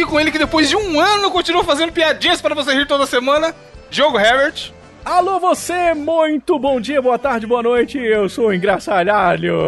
aqui com ele que depois de um ano continua fazendo piadinhas para você rir toda semana, Diogo Herbert. Alô você, muito bom dia, boa tarde, boa noite, eu sou o Engraçalhalho.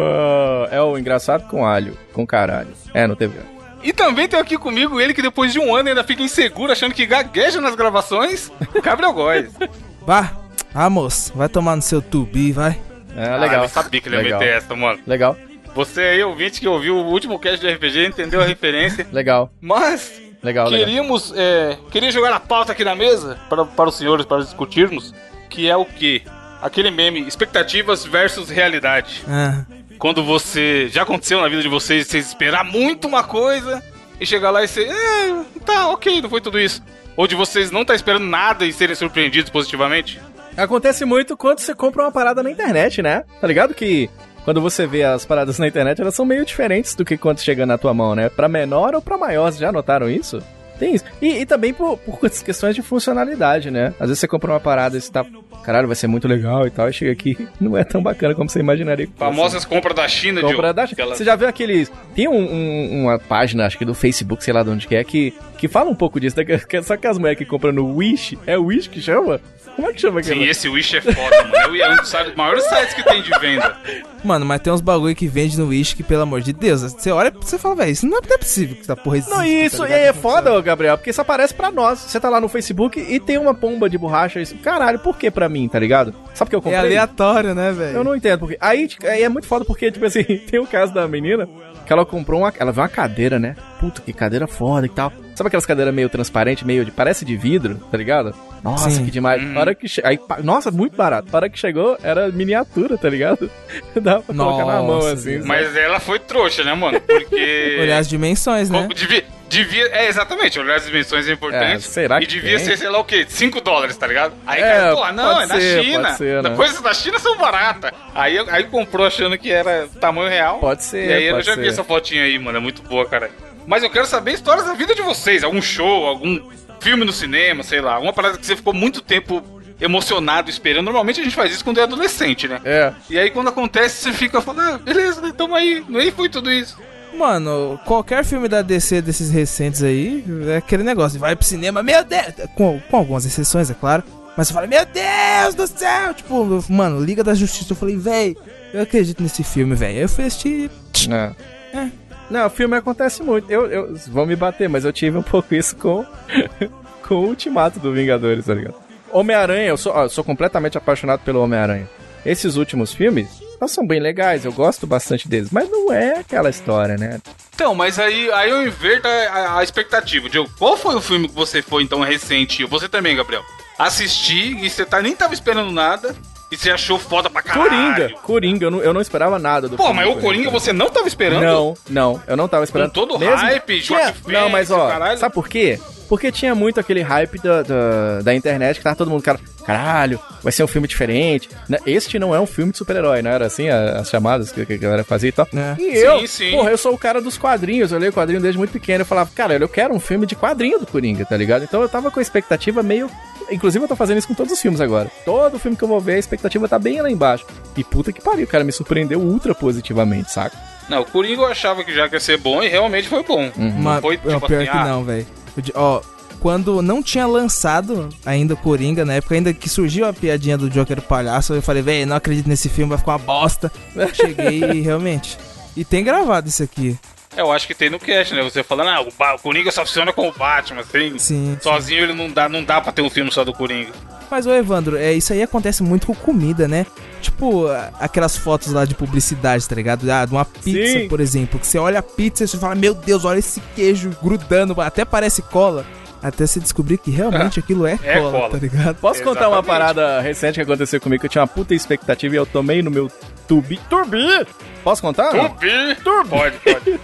É o engraçado com alho, com caralho. É, não teve... E também tem aqui comigo ele que depois de um ano ainda fica inseguro, achando que gagueja nas gravações, Gabriel Góes. Vá, ah moço, vai tomar no seu tubi, vai. É, legal. Ah, eu sabia que ele ia Legal. meter essa, mano. Legal, Você aí, ouvinte, que ouviu o último cast de RPG, entendeu a referência. legal, Mas legal, legal. queríamos, é, queria jogar a pauta aqui na mesa para, para os senhores, para discutirmos, que é o quê? Aquele meme, expectativas versus realidade. Ah, Quando você, já aconteceu na vida de vocês, vocês esperar muito uma coisa e chegar lá e ser, é, tá, ok, não foi tudo isso. Ou de vocês não estar esperando nada e serem surpreendidos positivamente. Acontece muito quando você compra uma parada na internet, né? Tá ligado que quando você vê as paradas na internet, elas são meio diferentes do que quando chega na tua mão, né? Pra menor ou pra maior, vocês já notaram isso? Tem isso. E, e também por, por questões de funcionalidade, né? Às vezes você compra uma parada e você tá. Caralho, vai ser muito legal e tal. E chega aqui não é tão bacana como você imaginaria. Famosas compras da China, Compra Diogo. da... Aquelas- Você já viu aqueles. Tem um- um- uma página, acho que do Facebook, sei lá de onde que é, que, que fala um pouco disso. né? Que- Só que as mulheres que compram no Wish. É o Wish que chama? Como é que chama aquele? Sim, esse Wish é foda, mano. É um dos maiores sites que tem de venda. mano, mas tem uns bagulho que vende no Wish que, pelo amor de Deus, você olha e você fala, velho, isso não é, não é possível que essa porra existe. Não, tá isso, e aí é foda, ô, Gabriel, porque isso aparece pra nós. Você tá lá no Facebook e tem uma pomba de borracha. Isso, caralho, por que pra mim, tá ligado? Sabe o que eu É comprei? aleatório, né, velho? Eu não entendo porque. Aí, aí é muito foda porque, tipo assim, tem o caso da menina que ela comprou uma. Ela viu uma cadeira, né? Puta, que cadeira foda e tal. Sabe aquelas cadeiras meio transparente, meio de. Parece de vidro, tá ligado? Nossa, Sim. que demais. Hum. Hora que che... aí, pa- Nossa, muito barato. Na hora que chegou, era miniatura, tá ligado? Dava pra colocar na mão Nossa, assim. Sabe? Mas ela foi trouxa, né, mano? Porque. Olhar as dimensões, né? Devia, devia. É, exatamente, olhar as dimensões é importante. É, será E que devia tem? ser, sei lá o quê, 5 dólares, tá ligado? Aí, É, cara, pô, não, pode é da ser, China. pode ser, né? Coisas da China são baratas. Aí, aí comprou achando que era tamanho real. Pode ser, E aí eu já vi ser. essa fotinha aí, mano. É muito boa, cara. Mas eu quero saber histórias da vida de vocês. Algum show, algum filme no cinema, sei lá. Alguma parada que você ficou muito tempo emocionado esperando. Normalmente a gente faz isso quando é adolescente, né? É. E aí quando acontece, você fica falando, ah, beleza, né, tamo aí. Nem foi tudo isso. Mano, qualquer filme da DC desses recentes aí, é aquele negócio, vai pro cinema, meu Deus, com, com algumas exceções, é claro. Mas você fala, meu Deus do céu! Tipo, mano, Liga da Justiça, eu falei, véi, eu acredito nesse filme, velho. Aí eu fui assistir. É. É. Não, filme acontece muito. Eu, eu vão me bater, mas eu tive um pouco isso com, com o Ultimato do Vingadores, tá ligado? Homem-Aranha, eu sou, ó, sou completamente apaixonado pelo Homem-Aranha. Esses últimos filmes, eles são bem legais, eu gosto bastante deles, mas não é aquela história, né? Então, mas aí, aí eu inverto a, a- a expectativa. Diogo, qual foi o filme que você foi, então, recente? Você também, Gabriel. Assisti e você tá, nem tava esperando nada e você achou foda pra caralho. Coringa, Coringa, eu não, eu não esperava nada do Pô, filme mas o Coringa você não tava esperando? Não, não, eu não tava esperando. Com todo o Mesmo- hype, tinha, Joaquin Não, mas ó, caralho. sabe por quê? Porque tinha muito aquele hype da, da, da internet que tava todo mundo, cara, caralho, vai ser um filme diferente. Né, Este não é um filme de super-herói, não era assim a- as chamadas que, que a galera fazia e tal. É. E Sim, eu, sim. porra, eu sou o cara dos quadrinhos, eu leio quadrinho desde muito pequeno. Eu falava, cara, eu quero um filme de quadrinho do Coringa, tá ligado? Então eu tava com a expectativa meio. Inclusive eu tô fazendo isso com todos os filmes agora. Todo filme que eu vou ver, a expectativa tá bem lá embaixo. E puta que pariu, cara, me surpreendeu ultra positivamente, saca? Não, o Coringa eu achava que já ia ser bom e realmente foi bom. Uhum. Mas, foi, não, tipo pior assim, que ah, não, velho. Ó, quando não tinha lançado ainda o Coringa, na época ainda que surgiu a piadinha do Joker palhaço, eu falei, velho, não acredito nesse filme, vai ficar uma bosta. Cheguei e realmente. E tem gravado isso aqui. É, eu acho que tem no cast, né? Você falando, ah, o, Ba- o Coringa só funciona com o Batman, assim. Sim. Sozinho ele não dá, não dá pra ter um filme só do Coringa. Mas, ô Evandro, é, isso aí acontece muito com comida, né? Tipo, aquelas fotos lá de publicidade, tá ligado? Ah, de uma pizza, Sim. por exemplo. Que você olha a pizza e você fala, meu Deus, olha esse queijo grudando, até parece cola. Até você descobrir que realmente aquilo é, É cola, cola. tá ligado? Posso contar uma Exatamente. parada recente que aconteceu comigo que eu tinha uma puta expectativa e eu tomei no meu tubi. Turbi! Posso contar? Tubi! Pode, pode.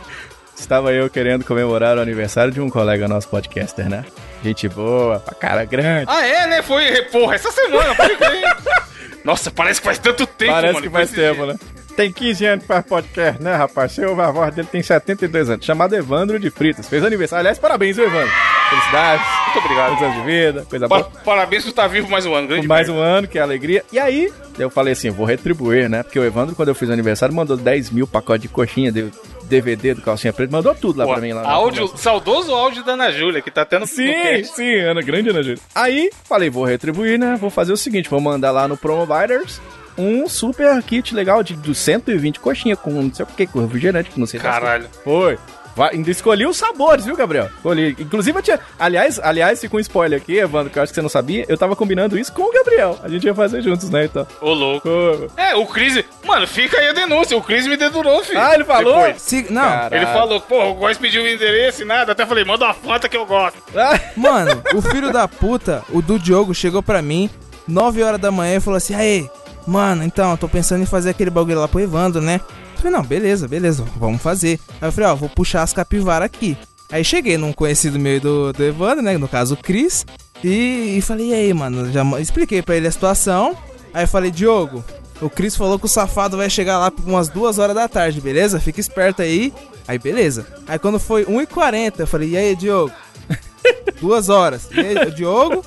Estava eu querendo comemorar o aniversário de um colega nosso podcaster, né? Gente boa, pra cara grande. ah, é, né? Foi, porra, essa semana, pode crer. Nossa, parece que faz tanto tempo, Parece mano. que faz foi tempo, dia. né? Tem 15 anos que faz podcast, né, rapaz? Seu, a voz dele tem 72 anos. Chamado Evandro de Fritas. Fez aniversário. Aliás, parabéns, Evandro. Felicidades, Muito obrigado. muitos anos de vida, coisa boa. Pa- Parabéns por estar vivo mais um ano. Grande mais merda. um ano, que é alegria. E aí, eu falei assim, vou retribuir, né? Porque o Evandro, quando eu fiz aniversário, mandou 10 mil pacotes de coxinha, de DVD do Calcinha Preta, mandou tudo lá Pô, pra mim. Lá áudio, conversa. saudoso áudio da Ana Júlia, que tá tendo Sim, sim, Ana Grande, Ana Júlia. Aí, falei, vou retribuir, né? Vou fazer o seguinte, vou mandar lá no Promoviders um super kit legal de, de 120 coxinha com não sei o que, com refrigerante, com não sei o que. Caralho. Foi. Vai, ainda escolhi os sabores, viu, Gabriel? Escolhi. Inclusive, eu tinha. Aliás, aliás, fica um spoiler aqui, Evandro, que eu acho que você não sabia. Eu tava combinando isso com o Gabriel. A gente ia fazer juntos, né? Então. Ô, louco. Ô. É, o Cris. Mano, fica aí a denúncia. O Cris me dedurou, filho. Ah, ele falou? Se- não, Caralho. Ele falou, pô, o Góis pediu o endereço e nada. Até falei, manda uma foto que eu gosto. Ah, Mano, o filho da puta, o do Diogo, chegou pra mim, 9 horas da manhã, e falou assim: Aê, mano, então, eu tô pensando em fazer aquele bagulho lá pro Evandro, né? Eu falei: Não, beleza, beleza, vamos fazer. Aí eu falei: Ó, vou puxar as capivaras aqui. Aí cheguei num conhecido meu do, do Evandro, né? No caso, o Cris. E, e falei: E aí, mano? Já expliquei pra ele a situação. Aí falei: Diogo, o Cris falou que o safado vai chegar lá por umas duas horas da tarde, beleza? Fica esperto aí. Aí beleza. Aí quando foi 1h40, eu falei: E aí, Diogo? Duas horas. E aí, o Diogo.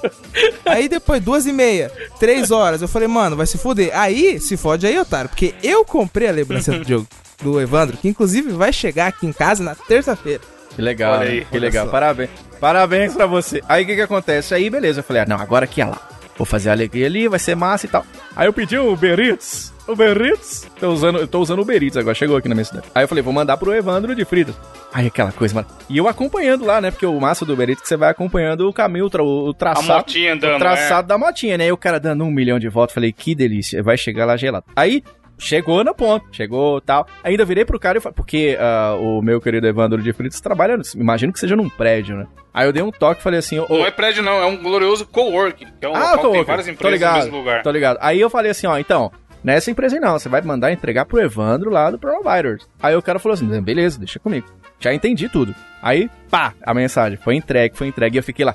Aí depois, duas e meia. Três horas. Eu falei, mano, vai se fuder. Aí, se fode aí, otário. Porque eu comprei a lembrança do Diogo, do Evandro, que inclusive vai chegar aqui em casa na terça-feira. que legal, Olha né? aí, que legal. só. Parabéns. Parabéns pra você. Aí o que que acontece? Aí, beleza. Eu falei, ah, não, agora aqui é lá. Vou fazer a alegria ali, vai ser massa e tal. Aí eu pedi o Uber Eats. Uber Eats. Tô usando, eu tô usando o Uber Eats agora, chegou aqui na minha cidade. Aí eu falei, vou mandar pro Evandro de Fritas. Aí aquela coisa, mano. E eu acompanhando lá, né? Porque o massa do Uber Eats é que você vai acompanhando o caminho, o, tra o A traçado. motinha andando, o traçado da motinha, né? E o cara dando um milhão de voltas. Falei, que delícia. Vai chegar lá gelado. Aí, chegou no ponto. Chegou tal. Ainda virei pro cara e falei, porque ah, o meu querido Evandro de Fritas trabalha, imagino que seja num prédio, né? Aí eu dei um toque e falei assim, ô, Não é prédio, não. É um glorioso coworking. Que é um ah, local que tem várias empresas ligado, no mesmo lugar. Tô ligado. Aí eu falei assim, ó, então, nessa empresa aí não, você vai mandar entregar pro Evandro lá do Providers. Aí o cara falou assim, beleza, deixa comigo. Já entendi tudo. Aí, pá, a mensagem, foi entregue, foi entregue, e eu fiquei lá.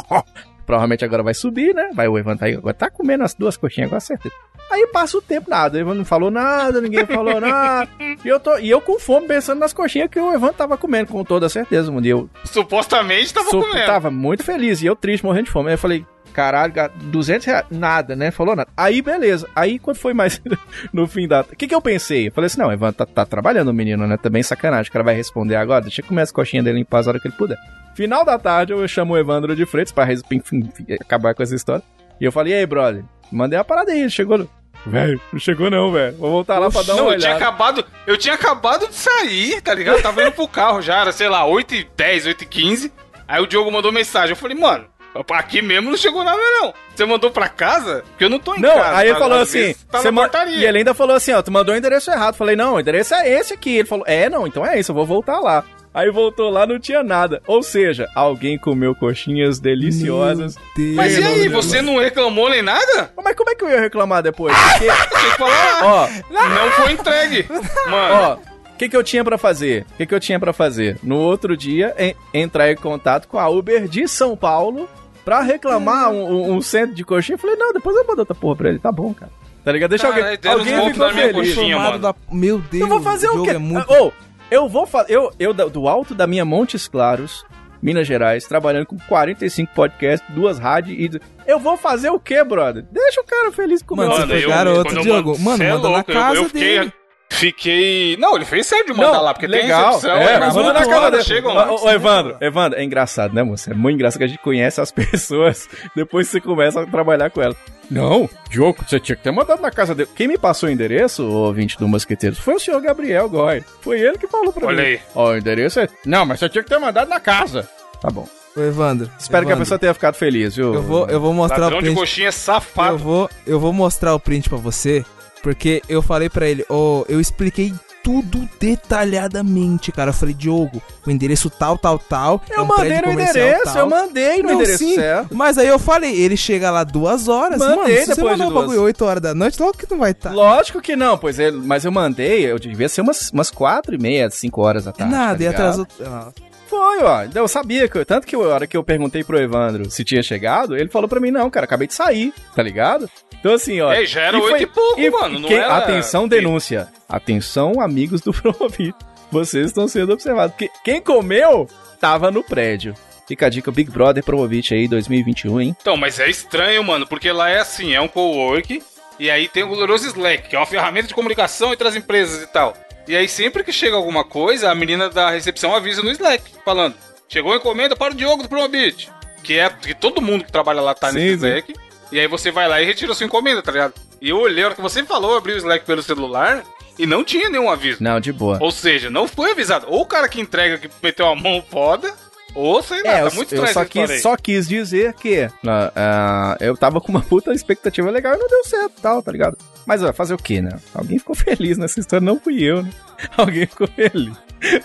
Provavelmente agora vai subir, né? Vai o Evandro tá aí, agora tá comendo as duas coxinhas, com certeza. Aí passa o tempo, nada. O Evandro não falou nada, ninguém falou nada. E eu, tô, e eu com fome pensando nas coxinhas que o Evandro tava comendo, com toda certeza. Um dia eu Supostamente tava Sou- comendo. Tava muito feliz e eu triste, morrendo de fome. Aí eu falei, caralho, gato, 200 reais, nada, né? Falou nada. Aí, beleza. Aí, quando foi mais no fim da... O que que eu pensei? Eu falei assim, não, Evan tá, tá trabalhando o menino, né? Também sacanagem. O cara vai responder agora, deixa eu comer as coxinhas dele em paz a hora que ele puder. Final da tarde, eu chamo o Evandro de Freitas pra enfim, acabar com essa história. E eu falei, e aí, brother? Mandei a parada aí, ele chegou... Velho, não chegou não, velho. Vou voltar lá pra dar uma Não, eu tinha, olhada. acabado, eu tinha acabado de sair, tá ligado? Eu tava indo pro carro já, era, sei lá, 8 e 10, 8 e 15. Aí o Diogo mandou mensagem. Eu falei, mano, aqui mesmo não chegou nada, não. Você mandou pra casa? Porque eu não tô em Não, casa. aí ele tá? falou assim, Tá você na ma- e ele ainda falou assim, ó, tu mandou o endereço errado. Falei, não, o endereço é esse aqui. Ele falou, é, não, então é isso, eu vou voltar lá. Aí voltou lá, não tinha nada. Ou seja, alguém comeu coxinhas deliciosas. Mas e aí, você não reclamou nem nada? Mas como é que eu ia reclamar depois? Porque, Tinha que falar, ó, não foi entregue. Mano, ó, o que, que eu tinha pra fazer? O que, que eu tinha pra fazer? No outro dia, en- entrar em contato com a Uber de São Paulo pra reclamar um, um- um centro de coxinha. Eu falei, não, depois eu mando outra porra pra ele. Tá bom, cara. Tá ligado? Deixa Caralho, alguém. deram Alguém desconto ficou na minha feliz. coxinha. Mano. da- Meu Deus. Eu vou fazer o Diogo quê? É muito... Ou, eu vou fazer. Eu, eu da- do alto da minha Montes Claros, Minas Gerais, trabalhando com 45 podcasts, duas rádios e. Eu vou fazer o quê, brother? Deixa o cara feliz com o Mano, meu. você foi garoto, quando eu Diogo. mando- Mano, cê é manda na louco, eu- casa eu fiquei, dele. Fiquei. Não, ele fez certo de mandar lá, porque legal. tem recepção. é, mas manda na casa dele. chegam lá. Ô, Evandro, Evandro, é engraçado, né, moça? É muito engraçado que a gente conhece as pessoas depois você começa a trabalhar com elas. Não, Diogo, você tinha que ter mandado na casa dele. Quem me passou o endereço, o ouvinte do Mosqueteiros, foi o senhor Gabriel Goy. Foi ele que falou pra Olha mim. aí. Ó, o endereço é. Não, mas você tinha que ter mandado na casa. Tá bom. Ô, Evandro. Espero que a Evandro, pessoa tenha ficado feliz, viu? Eu vou, eu vou mostrar Ladrão o de print. coxinha Eu safado. vou, eu vou mostrar o print pra você, porque eu falei pra ele, ô, eu expliquei tudo detalhadamente, cara. Eu falei, Diogo, o endereço tal, tal, tal. é Eu um mandei no endereço, tal. eu mandei no Não, endereço sim, certo. Mas aí eu falei, ele chega lá duas horas. Mandei Mano, se você depois mandar de o duas. bagulho 8 horas da noite, logo que não vai estar. Lógico que não, pois é, mas eu mandei, eu devia ser umas, umas quatro e meia, cinco horas da É tarde. nada, tá e atrasou. Ah, Foi, ó. Eu sabia que. Tanto que a hora que eu perguntei pro Evandro se tinha chegado, ele falou pra mim, não, cara, acabei de sair, tá ligado? Então, assim, ó. É, já era e oito foi- e pouco, e- mano. Não quem- era... Atenção, denúncia. Atenção, amigos do Provi. Vocês estão sendo observados. Porque quem comeu tava no prédio. Fica a dica Big Brother Promovit aí 2021, hein? Então, mas é estranho, mano, porque lá é assim, é um co-work, e aí tem o glorioso Slack, que é uma ferramenta de comunicação entre as empresas e tal. E aí sempre que chega alguma coisa, a menina da recepção avisa no Slack, falando: "Chegou a encomenda para o Diogo do Promobit", que é que todo mundo que trabalha lá tá Sim, nesse. Slack. E aí você vai lá e retira sua encomenda, tá ligado? E eu olhei, a hora que você falou, eu abri o Slack pelo celular e não tinha nenhum aviso. Não, de boa. Ou seja, não foi avisado. Ou o cara que entrega que meteu a mão foda, ou sei lá, É, tá eu, muito eu estranho só, essa história quis, só quis dizer que ah, eu tava com uma puta expectativa legal e não deu certo tal, tá ligado? Mas ó, fazer o quê, né? Alguém ficou feliz nessa história, não fui eu, né? Alguém ficou feliz.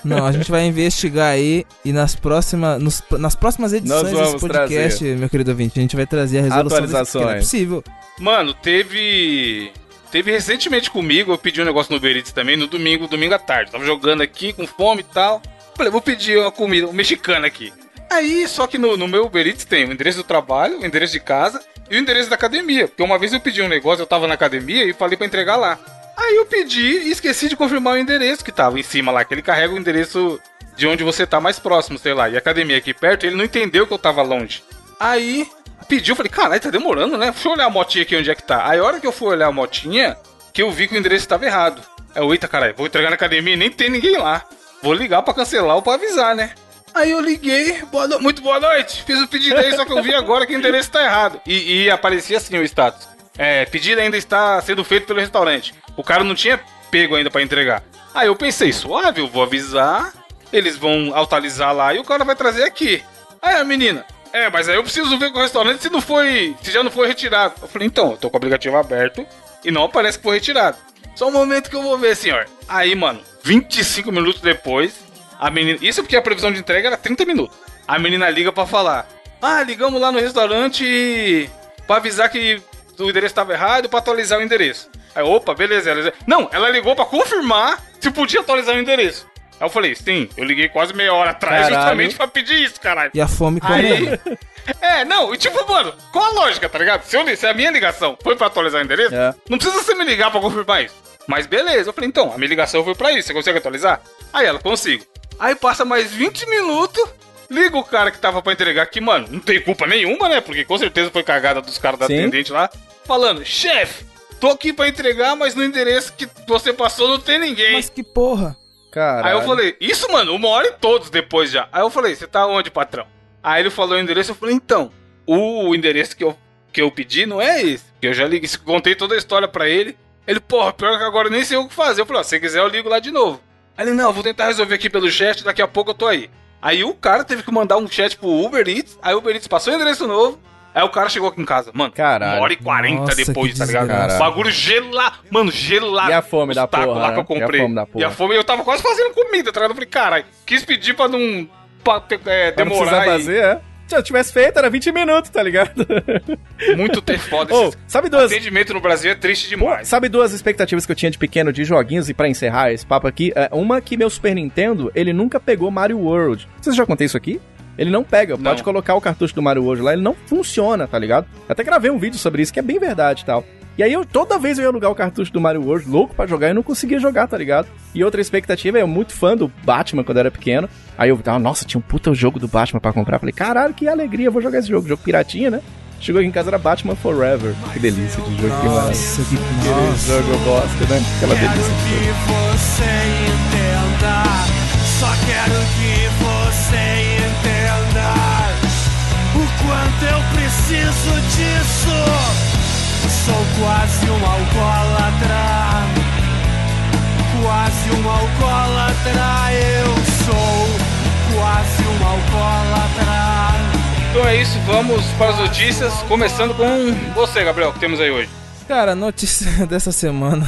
Não, a gente vai investigar aí e nas próximas, nos- nas próximas edições desse podcast, meu querido ouvinte, a gente vai trazer a resolução desse, porque não é Atualizações. possível. Mano, teve. Teve recentemente comigo, eu pedi um negócio no Uber Eats também, no domingo, domingo à tarde. Tava jogando aqui com fome e tal. Falei, vou pedir uma comida, um mexicana aqui. Aí, só que no, no meu Uber Eats tem o endereço do trabalho, o endereço de casa e o endereço da academia. Porque uma vez eu pedi um negócio, eu tava na academia e falei pra entregar lá. Aí eu pedi e esqueci de confirmar o endereço que tava em cima lá, que ele carrega o endereço de onde você tá mais próximo, sei lá. E a academia aqui perto, ele não entendeu que eu tava longe. Aí pediu, falei, caralho, tá demorando, né? Deixa eu olhar a motinha aqui onde é que tá. Aí a hora que eu fui olhar a motinha, que eu vi que o endereço estava errado. Aí eu, eita caralho, vou entregar na academia e nem tem ninguém lá. Vou ligar pra cancelar ou pra avisar, né? Aí eu liguei, boa no- muito boa noite, fiz o pedido aí, só que eu vi agora que o endereço tá errado. E, e aparecia assim o status. É, pedido ainda está sendo feito pelo restaurante. O cara não tinha pego ainda pra entregar. Aí eu pensei, suave, eu vou avisar, eles vão atualizar lá e o cara vai trazer aqui. Aí a menina, é, mas aí eu preciso ver com o restaurante se não foi, se já não foi retirado. Eu falei, então, eu tô com o aplicativo aberto e não aparece que foi retirado. Só um momento que eu vou ver, senhor. Aí, mano, 25 minutos depois, a menina. Isso porque a previsão de entrega era 30 minutos. A menina liga pra falar: Ah, ligamos lá no restaurante e. pra avisar que o endereço tava errado pra atualizar o endereço. Aí, opa, beleza. Ela... Não, ela ligou pra confirmar se podia atualizar o endereço. Aí eu falei, sim, eu liguei quase meia hora atrás Caralho. justamente pra pedir isso, caralho. E a fome comendo. Aí. É, não, e tipo, mano, qual a lógica, tá ligado? Se, eu, li- se a minha ligação foi pra atualizar o endereço, É. não precisa você me ligar pra confirmar isso. Mas beleza, eu falei, então, a minha ligação foi pra isso, você consegue atualizar? Aí ela, consigo. Aí passa mais 20 minutos, liga o cara que tava pra entregar aqui, mano, não tem culpa nenhuma, né? Porque com certeza foi cagada dos caras da Sim. atendente lá, falando, chefe, tô aqui pra entregar, mas no endereço que você passou não tem ninguém. Mas que porra. Caralho. Aí eu falei, isso, mano, uma hora e todos depois já. Aí eu falei, você tá onde, patrão? Aí ele falou o endereço, eu falei, então, o endereço que eu, que eu pedi não é esse. Que eu já liguei, contei toda a história pra ele. Ele, porra, pior que agora eu nem sei o que fazer. Eu falei, ó, se você quiser eu ligo lá de novo. Aí ele, não, vou tentar resolver aqui pelo chat, daqui a pouco eu tô aí. Aí o cara teve que mandar um chat pro Uber Eats, aí o Uber Eats passou o endereço novo, aí o cara chegou aqui em casa. Mano, Caralho. uma hora e quarenta depois, tá ligado? desgraça. Bagulho gelado. Mano, gelado. E a fome da porra, lá né? que eu comprei. E a fome da porra. E a fome, eu tava quase fazendo comida, tá ligado? Eu falei, caralho, quis pedir pra não pra, é, Pra não demorar precisar e fazer, é. Se eu tivesse feito, era 20 minutos, tá ligado? muito ter foda. Esse sabe duas, atendimento no Brasil é triste Pô, demais. sabe duas expectativas que eu tinha de pequeno de joguinhos e pra encerrar esse papo aqui? É, uma que meu Super Nintendo, ele nunca pegou Mario World. Vocês já contei isso aqui? Ele não pega, Não. pode colocar o cartucho do Mario World lá, ele não funciona, tá ligado? Eu até gravei um vídeo sobre isso, que é bem verdade e tal. E aí eu toda vez eu ia alugar o cartucho do Mario World, louco pra jogar, e não conseguia jogar, tá ligado? E outra expectativa, eu muito fã do Batman quando eu era pequeno. Aí eu tava, nossa, tinha um puta jogo do Batman pra comprar. Falei, caralho, que alegria, vou jogar esse jogo. Jogo piratinha, né? Chegou aqui em casa, era Batman Forever. Que delícia de jogo, que maravilha. Nossa, que nossa. jogo eu gosto, né? Aquela delícia de jogo. que você entenda. Só quero que preciso disso. Sou quase um alcoólatra. Quase um alcoólatra. Eu sou quase um alcoólatra. Então é isso, vamos para as notícias, começando com você, Gabriel, que temos aí hoje. Cara, a notícia dessa semana.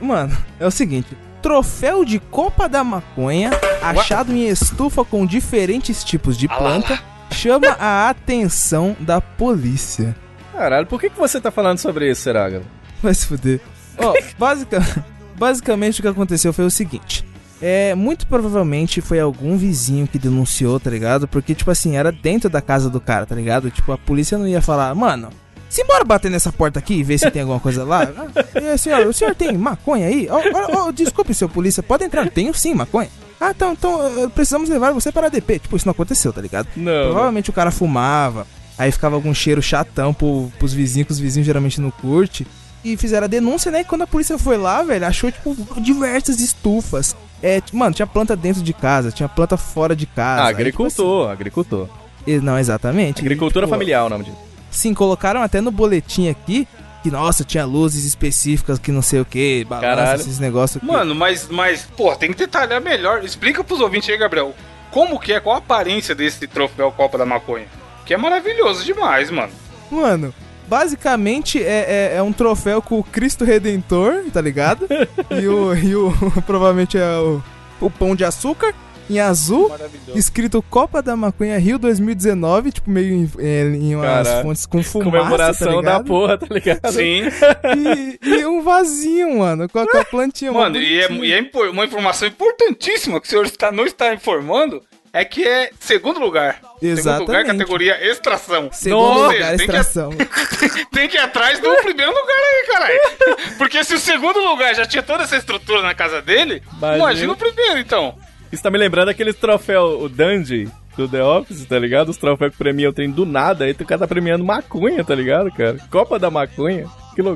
Mano, é o seguinte: troféu de Copa da Maconha achado em estufa com diferentes tipos de Ah lá, planta chama a atenção da polícia. Caralho, por que, que você tá falando sobre isso, Seraga? Vai se fuder. Ó, basica- basicamente o que aconteceu foi o seguinte. É, muito provavelmente foi algum vizinho que denunciou, tá ligado? Porque, tipo assim, era dentro da casa do cara, tá ligado? Tipo, a polícia não ia falar, mano, simbora bater nessa porta aqui e ver se tem alguma coisa lá. E o senhor tem maconha aí? Ó, ó, ó, desculpe, seu polícia, pode entrar. Tenho sim, maconha. Ah, então, então eh, precisamos levar você para a DP. Tipo, isso não aconteceu, tá ligado? Não. Provavelmente o cara fumava, aí ficava algum cheiro chatão pro, pros vizinhos, que os vizinhos geralmente não curte. E fizeram a denúncia, né? E quando a polícia foi lá, velho, achou, tipo, diversas estufas. É, mano, tinha planta dentro de casa, tinha planta fora de casa. Ah, Aí, tipo agricultor, agricultor. assim, e- não, exatamente. Agricultura E, tipo, familiar o nome disso. Sim, colocaram até no boletim aqui que, nossa, tinha luzes específicas que não sei o que, balança, Caralho. esses negócios. aqui. Mano, mas, mas, pô, tem que detalhar melhor. Explica pros ouvintes aí, Gabriel. Como que é, qual a aparência desse troféu Copa da Maconha? Que é maravilhoso demais, mano. Mano, basicamente é, é, é um troféu com o Cristo Redentor, tá ligado? e o, e o provavelmente é o, o pão de açúcar em azul, escrito Copa da Maconha Rio 2019, tipo meio em, é, em umas Caralho. fontes com fumaça, Comemoração tá da porra, tá ligado? Sim. E, e um vasinho, mano, com a, com a plantinha. Mano, e é, e é uma informação importantíssima que o senhor está, não está informando é que é segundo lugar. Segundo Exatamente. lugar, categoria extração. Segundo Ou lugar, seja, tem que, extração. tem que ir atrás do primeiro lugar aí, caralho. Porque se o segundo lugar já tinha toda essa estrutura na casa dele, Imagina. imagina o primeiro, então. Isso tá me lembrando aqueles troféu, o Dandy do The Office, tá ligado? Os troféus que premiam o trem do nada, aí o cara tá premiando maconha, tá ligado, cara? Copa da maconha.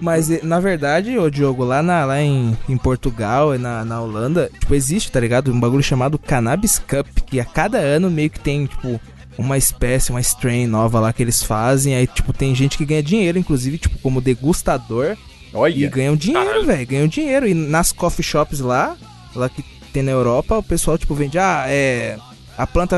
Mas, na verdade, ô Diogo, lá, na, lá em, em Portugal e na, na Holanda, tipo, existe, tá ligado? Um bagulho chamado Cannabis Cup, que a cada ano meio que tem, tipo, uma espécie, uma strain nova lá que eles fazem. Aí, tipo, tem gente que ganha dinheiro, inclusive, tipo, como degustador. E Olha. ganham dinheiro, velho. Ganham dinheiro. E nas coffee shops lá, lá que tem na Europa, o pessoal, tipo, vende, ah, é. A planta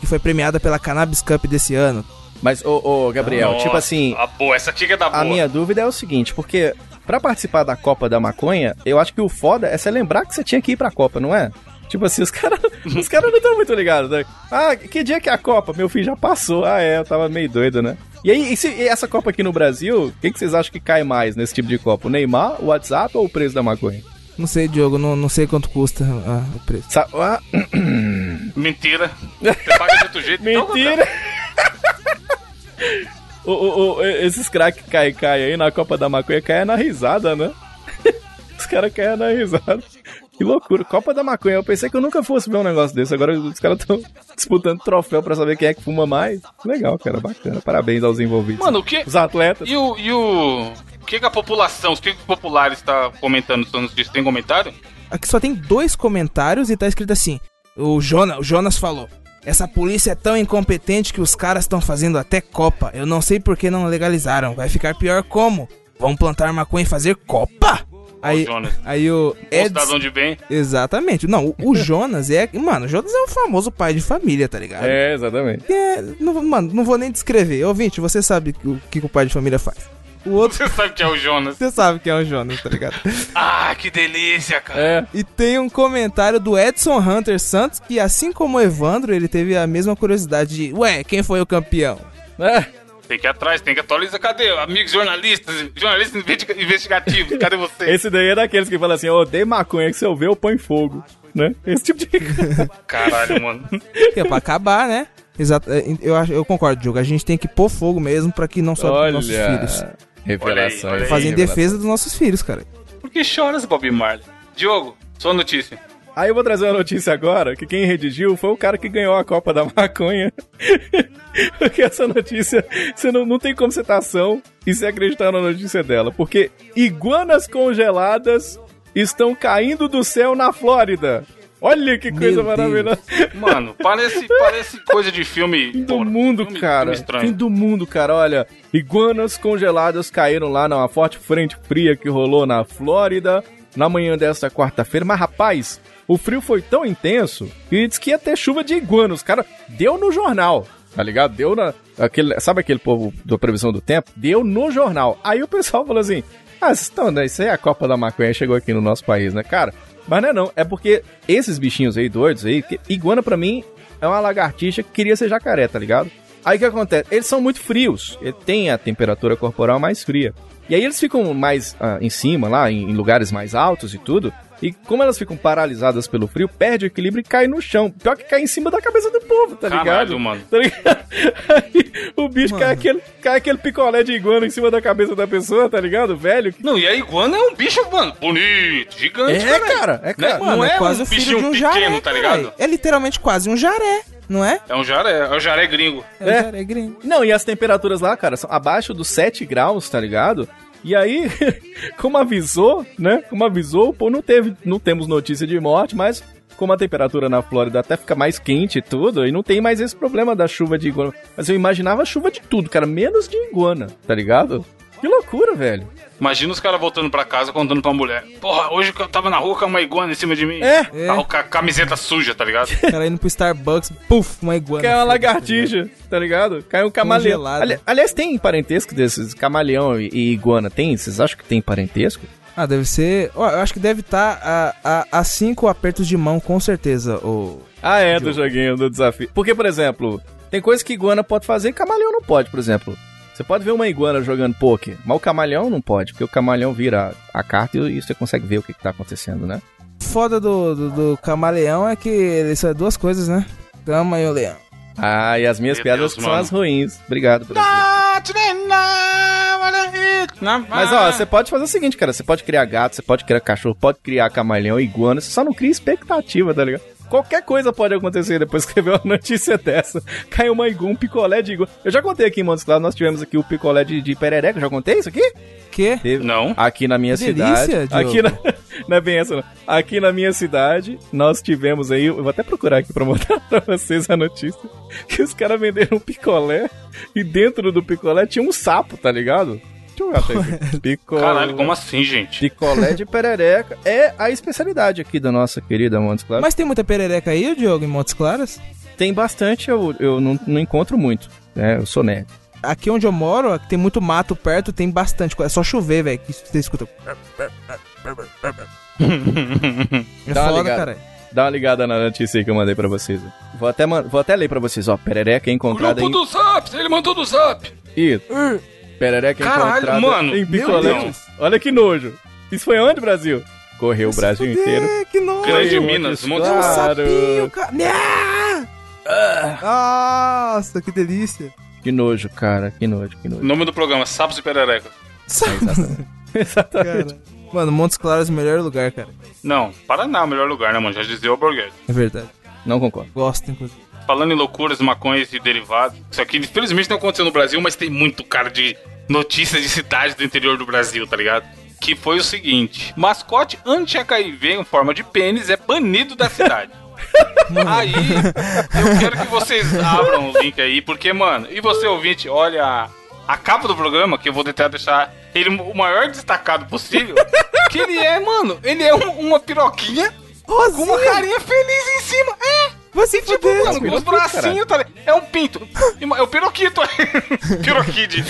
que foi premiada pela Cannabis Cup desse ano. Mas, ô, ô Gabriel, tipo Nossa, assim, A boa, essa tica é da boa. a minha dúvida é o seguinte, porque pra participar da Copa da Maconha, eu acho que o foda é você lembrar que você tinha que ir pra Copa, não é? Tipo assim, os caras os cara não estão muito ligados, né? Ah, que dia que é a Copa? Meu filho já passou. Ah, é, eu tava meio doido, né? E aí, e se- e essa Copa aqui no Brasil, o que, que vocês acham que cai mais nesse tipo de Copa? O Neymar, o WhatsApp ou o preço da maconha? Não sei, Diogo, não, não sei quanto custa ah, o preço. Sa- ah, Mentira. Você paga de outro jeito. então, mentira! o, o- o- esses craques que caem cai aí na Copa da Maconha caem na risada, né? Os caras caem na risada. Que loucura. Copa da Maconha. Eu pensei que eu nunca fosse ver um negócio desse. Agora os caras estão disputando troféu pra saber quem é que fuma mais. Legal, cara. Bacana. Parabéns aos envolvidos. Mano, o que... Os atletas. E o... E o... O que, que a população, os que, que os populares está comentando sobre isso? Tem comentário? Aqui só tem dois comentários e tá escrito assim: o Jonas, o Jonas falou. Essa polícia é tão incompetente que os caras estão fazendo até Copa. Eu não sei por que não legalizaram. Vai ficar pior como? Vão plantar maconha e fazer Copa? Aí, Jonas. aí o Eds... cidadão de bem. Exatamente. Não, o, o Jonas é. Mano, o Jonas é o famoso pai de família, tá ligado? É, exatamente. É, não, mano, não vou nem descrever. Ouvinte, você sabe o que, que o pai de família faz. O outro, Você sabe que é o Jonas. você sabe que é o Jonas, tá ligado? Ah, que delícia, cara. É. E tem um comentário do Edson Hunter Santos que, assim como o Evandro, ele teve a mesma curiosidade de: Ué, quem foi o campeão? É. Tem que ir atrás, tem que atualizar. Cadê? Amigos jornalistas, jornalistas investi- investigativos, cadê vocês? Esse daí é daqueles que falam assim: Ô, dei maconha que se eu ver, eu ponho fogo. Né? Esse tipo de. Caralho, mano. É pra acabar, né? Exato. é, Eu, acho- eu concordo, Diogo. A gente tem que pôr fogo mesmo pra que não sobe os nossos filhos. Revelações. Olha aí, olha aí. Fazer em defesa dos nossos filhos, cara. Por que choras, Bob Marley? Diogo, sua notícia. Aí eu vou trazer uma notícia agora, que quem redigiu foi o cara que ganhou a Copa da Maconha. porque essa notícia, você não, não tem como citação e se acreditar na notícia dela. Porque iguanas congeladas estão caindo do céu na Flórida. Olha que coisa Meu maravilhosa. Mano, parece, parece coisa de filme. Fim do porra, mundo, filme- cara. filme estranho. Fim do mundo, cara. Olha, iguanas congeladas caíram lá numa forte frente fria que rolou na Flórida na manhã desta quarta-feira. Mas, rapaz, o frio foi tão intenso que disse que ia ter chuva de iguanas. Cara, deu no jornal. Tá ligado? Deu na. Aquele, sabe aquele povo da previsão do tempo? Deu no jornal. Aí o pessoal falou assim: Ah, vocês estão, né? Isso aí é a Copa da Maconha chegou aqui no nosso país, né? Cara, mas não é não. É porque esses bichinhos aí doidos aí, iguana pra mim é uma lagartixa que queria ser jacaré, tá ligado? Aí o que acontece? Eles são muito frios. Ele tem a temperatura corporal mais fria. E aí eles ficam mais ah, em cima, lá, em, em lugares mais altos e tudo. E como elas ficam paralisadas pelo frio, perde o equilíbrio e cai no chão. Pior que cai em cima da cabeça do povo, tá ligado? Caralho, mano. Tá ligado? Aí o bicho cai Mano. aquele, cai aquele picolé de iguana em cima da cabeça da pessoa, tá ligado? Velho. Não, e a iguana é um bicho, mano, bonito, gigante, É, caralho. cara, é, Né? cara. Não é quase um o filho bichinho de um pequeno, jaré, tá ligado? É literalmente quase um jaré, não é? É um jaré, é o jaré gringo. É, um É. jaré gringo. Não, e as temperaturas lá, cara, são abaixo dos 7 graus, tá ligado? E aí, como avisou, né? Como avisou, pô, não teve, não temos notícia de morte, mas como a temperatura na Flórida até fica mais quente e tudo, e não tem mais esse problema da chuva de iguana. Mas eu imaginava chuva de tudo, cara, menos de iguana, tá ligado? Que loucura, velho. Imagina os caras voltando pra casa contando pra mulher. Porra, hoje que eu tava na rua com uma iguana em cima de mim. É. É. Com a camiseta suja, tá ligado? O cara indo pro Starbucks, puf, uma iguana. Cai uma lagartixa, tá ligado? Cai um camaleão. Ali- aliás, tem parentesco desses, camaleão e, e iguana, tem? Vocês acham que tem parentesco? Ah, deve ser. Ó, eu acho que deve estar a, a, a cinco apertos de mão, com certeza. O... Ah, é, do joguinho, do desafio. Porque, por exemplo, tem coisa que iguana pode fazer e camaleão não pode, por exemplo. Você pode ver uma iguana jogando poker, mas o camaleão não pode, porque o camaleão vira a carta e, e você consegue ver o que, que tá acontecendo, né? Foda do, do, do camaleão é que ele são duas coisas, né? Cama e o leão. Ah, e as minhas Meu piadas Deus, são mano. as ruins. Obrigado. Mas Mas ó, você pode fazer o seguinte, cara. Você pode criar gato, você pode criar cachorro, pode criar camaleão, iguana. Você só não cria expectativa, tá ligado? Qualquer coisa pode acontecer depois que você vê uma notícia dessa. Caiu uma iguana, um picolé de iguana. Eu já contei aqui em Montes Claros, nós tivemos aqui o picolé de, de perereca. Já contei isso aqui? Que? Teve. Não. Aqui na minha Que cidade. delícia, Diogo. aqui na, não é bem essa, não. Aqui na minha cidade, nós tivemos aí. Eu vou até procurar aqui pra mostrar pra vocês a notícia. Que os caras venderam um picolé e dentro do picolé tinha um sapo, tá ligado? Deixa eu ver até aqui. Picolé. Caralho, como assim, gente? Picolé de perereca é a especialidade aqui da nossa querida Montes Claros. Mas tem muita perereca aí, Diogo, em Montes Claros? Tem bastante, eu, eu não, não encontro muito. né? eu sou nerd. Aqui onde eu moro, que tem muito mato perto, tem bastante. coisa. É só chover, velho, que você escuta. É Dá uma foda, ligada. cara. Dá uma ligada na notícia aí que eu mandei pra vocês. Vou até, vou até ler pra vocês, ó. Perereca encontrada Grupo em... do Zap, ele mandou do Zap. Isso. Perereca é Caralho, encontrada mano, em meu picolé. Deus. Olha que nojo. Isso foi onde, Brasil? Correu o Brasil inteiro. É, que nojo. Grande Minas, Montes Montes É um Claros. sapinho, cara. Nossa, que delícia. Que nojo, cara. Que nojo, que nojo. Nome do programa, Sapos e Perereca. Exatamente. Exatamente. Cara. Mano, Montes Claros é o melhor lugar, cara. Não, Paraná é o melhor lugar, né, mano? Já dizia o Borghetti. É verdade. Não concordo. Gosto, inclusive. Falando em loucuras, maconhas e derivados. Isso aqui, infelizmente, não aconteceu no Brasil, mas tem muito cara de notícias de cidades do interior do Brasil, tá ligado? Que foi o seguinte: mascote anti-HIV em forma de pênis é banido da cidade. aí, eu quero que vocês abram o link aí, porque, mano, e você ouvinte, olha a, a capa do programa, que eu vou tentar deixar ele o maior destacado possível. que ele é, mano, ele é um- uma piroquinha com uma carinha feliz em cima. É! Você Tipo, fudeu. mano, com os bracinhos, tá ligado? É um pinto. É o piroquito. Piroquide.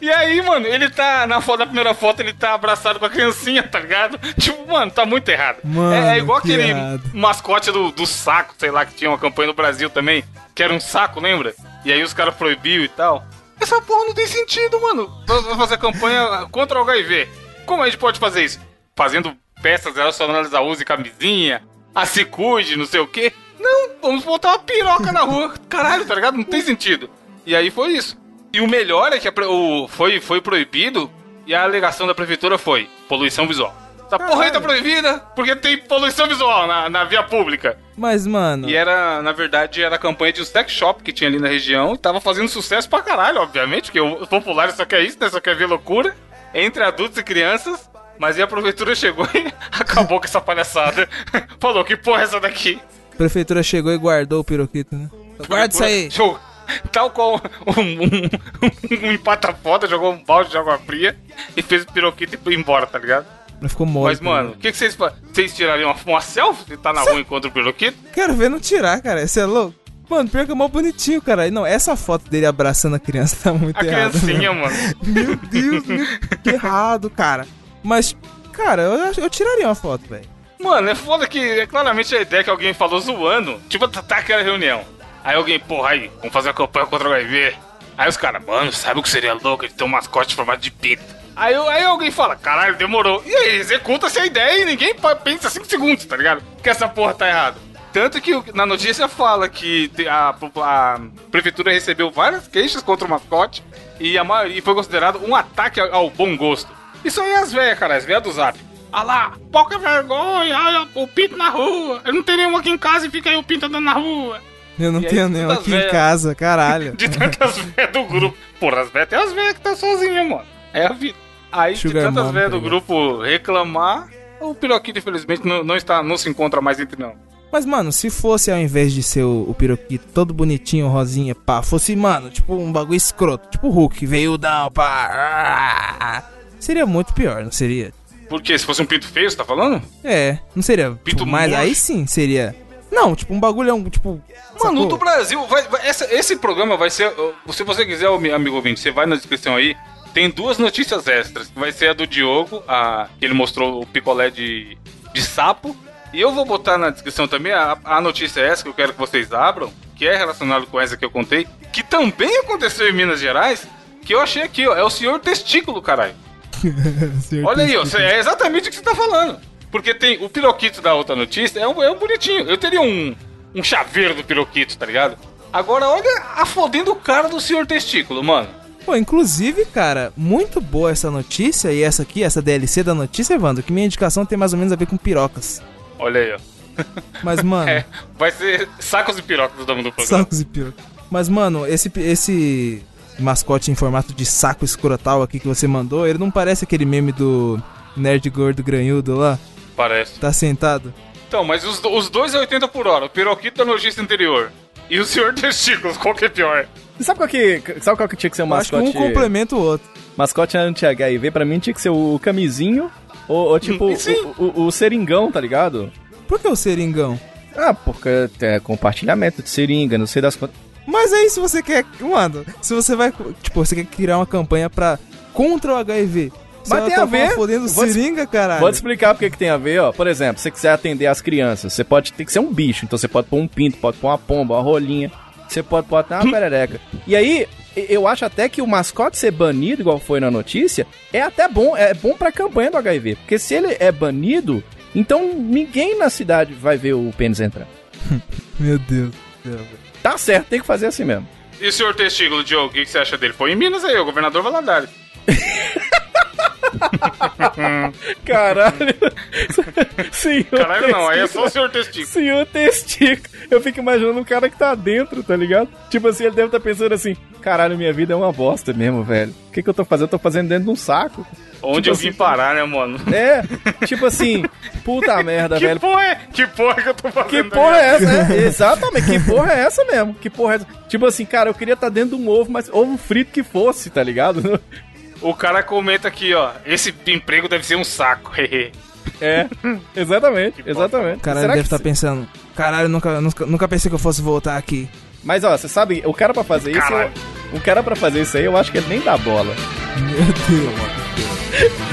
e aí, mano, ele tá, na foto, na primeira foto, ele tá abraçado com a criancinha, tá ligado? Tipo, mano, tá muito errado. Mano, é, é igual que aquele errado. mascote do, do saco, sei lá, que tinha uma campanha no Brasil também, que era um saco, lembra? E aí os caras proibiam e tal. Essa porra não tem sentido, mano. Vamos fazer campanha contra o HIV. Como a gente pode fazer isso? Fazendo peças relacionadas a uso e camisinha, a se cuide, não sei o quê. Não, vamos botar uma piroca na rua. Caralho, tá ligado? Não tem sentido. E aí foi isso. E o melhor é que a o, foi, foi proibido e a alegação da prefeitura foi poluição visual. Essa porra aí tá proibida porque tem poluição visual na, na via pública. Mas, mano. E era, na verdade, era a campanha de um sex shop que tinha ali na região e tava fazendo sucesso pra caralho, obviamente, porque o popular só quer isso, né? Só quer ver loucura entre adultos e crianças. Mas aí a prefeitura chegou e acabou com essa palhaçada. Falou, que porra é essa daqui? A prefeitura chegou e guardou o piroquito, né? Guarda isso aí. Show. Tal qual um, um, um empata foda, jogou um balde de água fria e fez o piroquito e foi embora, tá ligado? Mas ficou mole. Mas, mano, o que, que vocês Vocês tirariam uma, uma selfie se tá na rua e encontra o piroquito? Quero ver não tirar, cara. Você é louco? Mano, pior que é mó bonitinho, cara. Não, essa foto dele abraçando a criança tá muito A errada. criancinha, né? mano. Meu Deus, meu, que errado, cara. Mas, cara, eu, eu tiraria uma foto, velho. Mano, é foda que é claramente a ideia que alguém falou zoando. Tipo, tá, tá aquela reunião. Aí alguém, porra, aí, vamos fazer uma campanha contra o HIV. Aí os caras, mano, sabe o que seria louco? Ele ter um mascote formado de pinto. Aí, aí alguém fala, caralho, demorou. E aí executa-se a ideia e ninguém pensa 5 segundos, tá ligado? Que essa porra tá errada. Tanto que na notícia fala que a, a prefeitura recebeu várias queixas contra o mascote e a maioria foi considerado um ataque ao bom gosto. Isso aí é as velhas, cara, as velhas do zap. Ah lá, pouca vergonha, olha o pinto na rua. Eu não tenho nenhum aqui em casa e fica aí o pinto andando na rua. Eu não E aí, tenho nenhum todas aqui velhas. em casa, caralho. De tantas velhas do grupo. Porra, as velhas tem as velhas que tá sozinhas, mano. É a vida. Aí, Sugar de tantas velhas tá do ligado? grupo reclamar, o Piroquito, infelizmente, não, não, está, não se encontra mais entre não. Mas, mano, se fosse ao invés de ser o, o piroquito todo bonitinho, rosinha, pá, fosse, mano, tipo um bagulho escroto, tipo o Hulk, veio down, pá. Seria muito pior, não seria? Porque se fosse um pinto feio, você tá falando? É, não seria. Pinto tipo, mas aí sim seria. Não, tipo, um bagulho é um, tipo. Mano, sacou? do Brasil, vai, vai- essa- esse programa vai ser. Se você quiser, ami- amigo ouvinte, você vai na descrição aí. Tem duas notícias extras. Vai ser a do Diogo, a, que ele mostrou o picolé de, de sapo. E eu vou botar na descrição também a, a notícia essa que eu quero que vocês abram, que é relacionada com essa que eu contei, que também aconteceu em Minas Gerais, que eu achei aqui, ó. É o senhor testículo, caralho. Olha aí, ó, cê- é exatamente o que você tá falando. Porque tem o piroquito da outra notícia, é um, é um bonitinho. Eu teria um, um chaveiro do piroquito, tá ligado? Agora olha a fodendo cara do senhor testículo, mano. Pô, inclusive, cara, muito boa essa notícia e essa aqui, essa DLC da notícia, Evandro, que minha indicação tem mais ou menos a ver com pirocas. Olha aí, ó. Mas, mano. É, vai ser sacos e pirocas do nome do programa. Sacos e pirocas. Mas, mano, esse, esse mascote em formato de saco escrotal aqui que você mandou, ele não parece aquele meme do nerd gordo granhudo lá? Parece. Tá sentado? Então, mas os, os dois é 80 por hora. O piroquito da notícia anterior. E o senhor testículos, qual que é pior? E sabe qual que, sabe qual que tinha que ser o Eu acho que mascote? um complementa o outro. Mascote anti-HIV pra mim tinha que ser o camisinho ou, ou tipo o, o, o seringão, tá ligado? Por que o seringão? Ah, porque é compartilhamento de seringa, não sei das quantas. Mas aí se você quer. Mano, se você vai. Tipo, você quer criar uma campanha pra. contra o HIV. Mas tem a ver. fodendo seringa, caralho. Vou te explicar porque que tem a ver, ó. Por exemplo, se você quiser atender as crianças, você pode ter que ser um bicho. Então você pode pôr um pinto, pode pôr uma pomba, uma rolinha. Você pode pôr até uma perereca. E aí, eu acho até que o mascote ser banido, igual foi na notícia, é até bom. É bom pra campanha do HIV. Porque se ele é banido, então ninguém na cidade vai ver o pênis entrar. Meu Deus do céu, velho. Tá certo, tem que fazer assim mesmo. E o senhor testículo, Diogo, o que, que você acha dele? Foi em Minas aí, o governador Valadares. Caralho. Senhor Caralho, não, aí é só o senhor testículo. Senhor testículo. Eu fico imaginando um cara que tá dentro, tá ligado? Tipo assim, ele deve estar pensando assim: caralho, minha vida é uma bosta mesmo, velho. O que, que eu tô fazendo? Eu tô fazendo dentro de um saco. Onde Tipo eu assim, vim parar, né, mano? É, tipo assim, puta merda, Que velho. porra é? Que porra que eu tô fazendo? Que porra é essa? É, exatamente, que porra é essa mesmo? Que porra é essa? Tipo assim, cara, eu queria estar dentro de um ovo, mas ovo frito que fosse, tá ligado? O cara comenta aqui, ó. Esse emprego deve ser um saco. É, exatamente, exatamente. O caralho Será deve que estar pensando. Caralho, nunca, nunca, nunca pensei que eu fosse voltar aqui. Mas ó, você sabe, o cara pra fazer isso, Caralho. eu- o cara pra fazer isso aí, eu acho que ele nem dá bola. Meu Deus.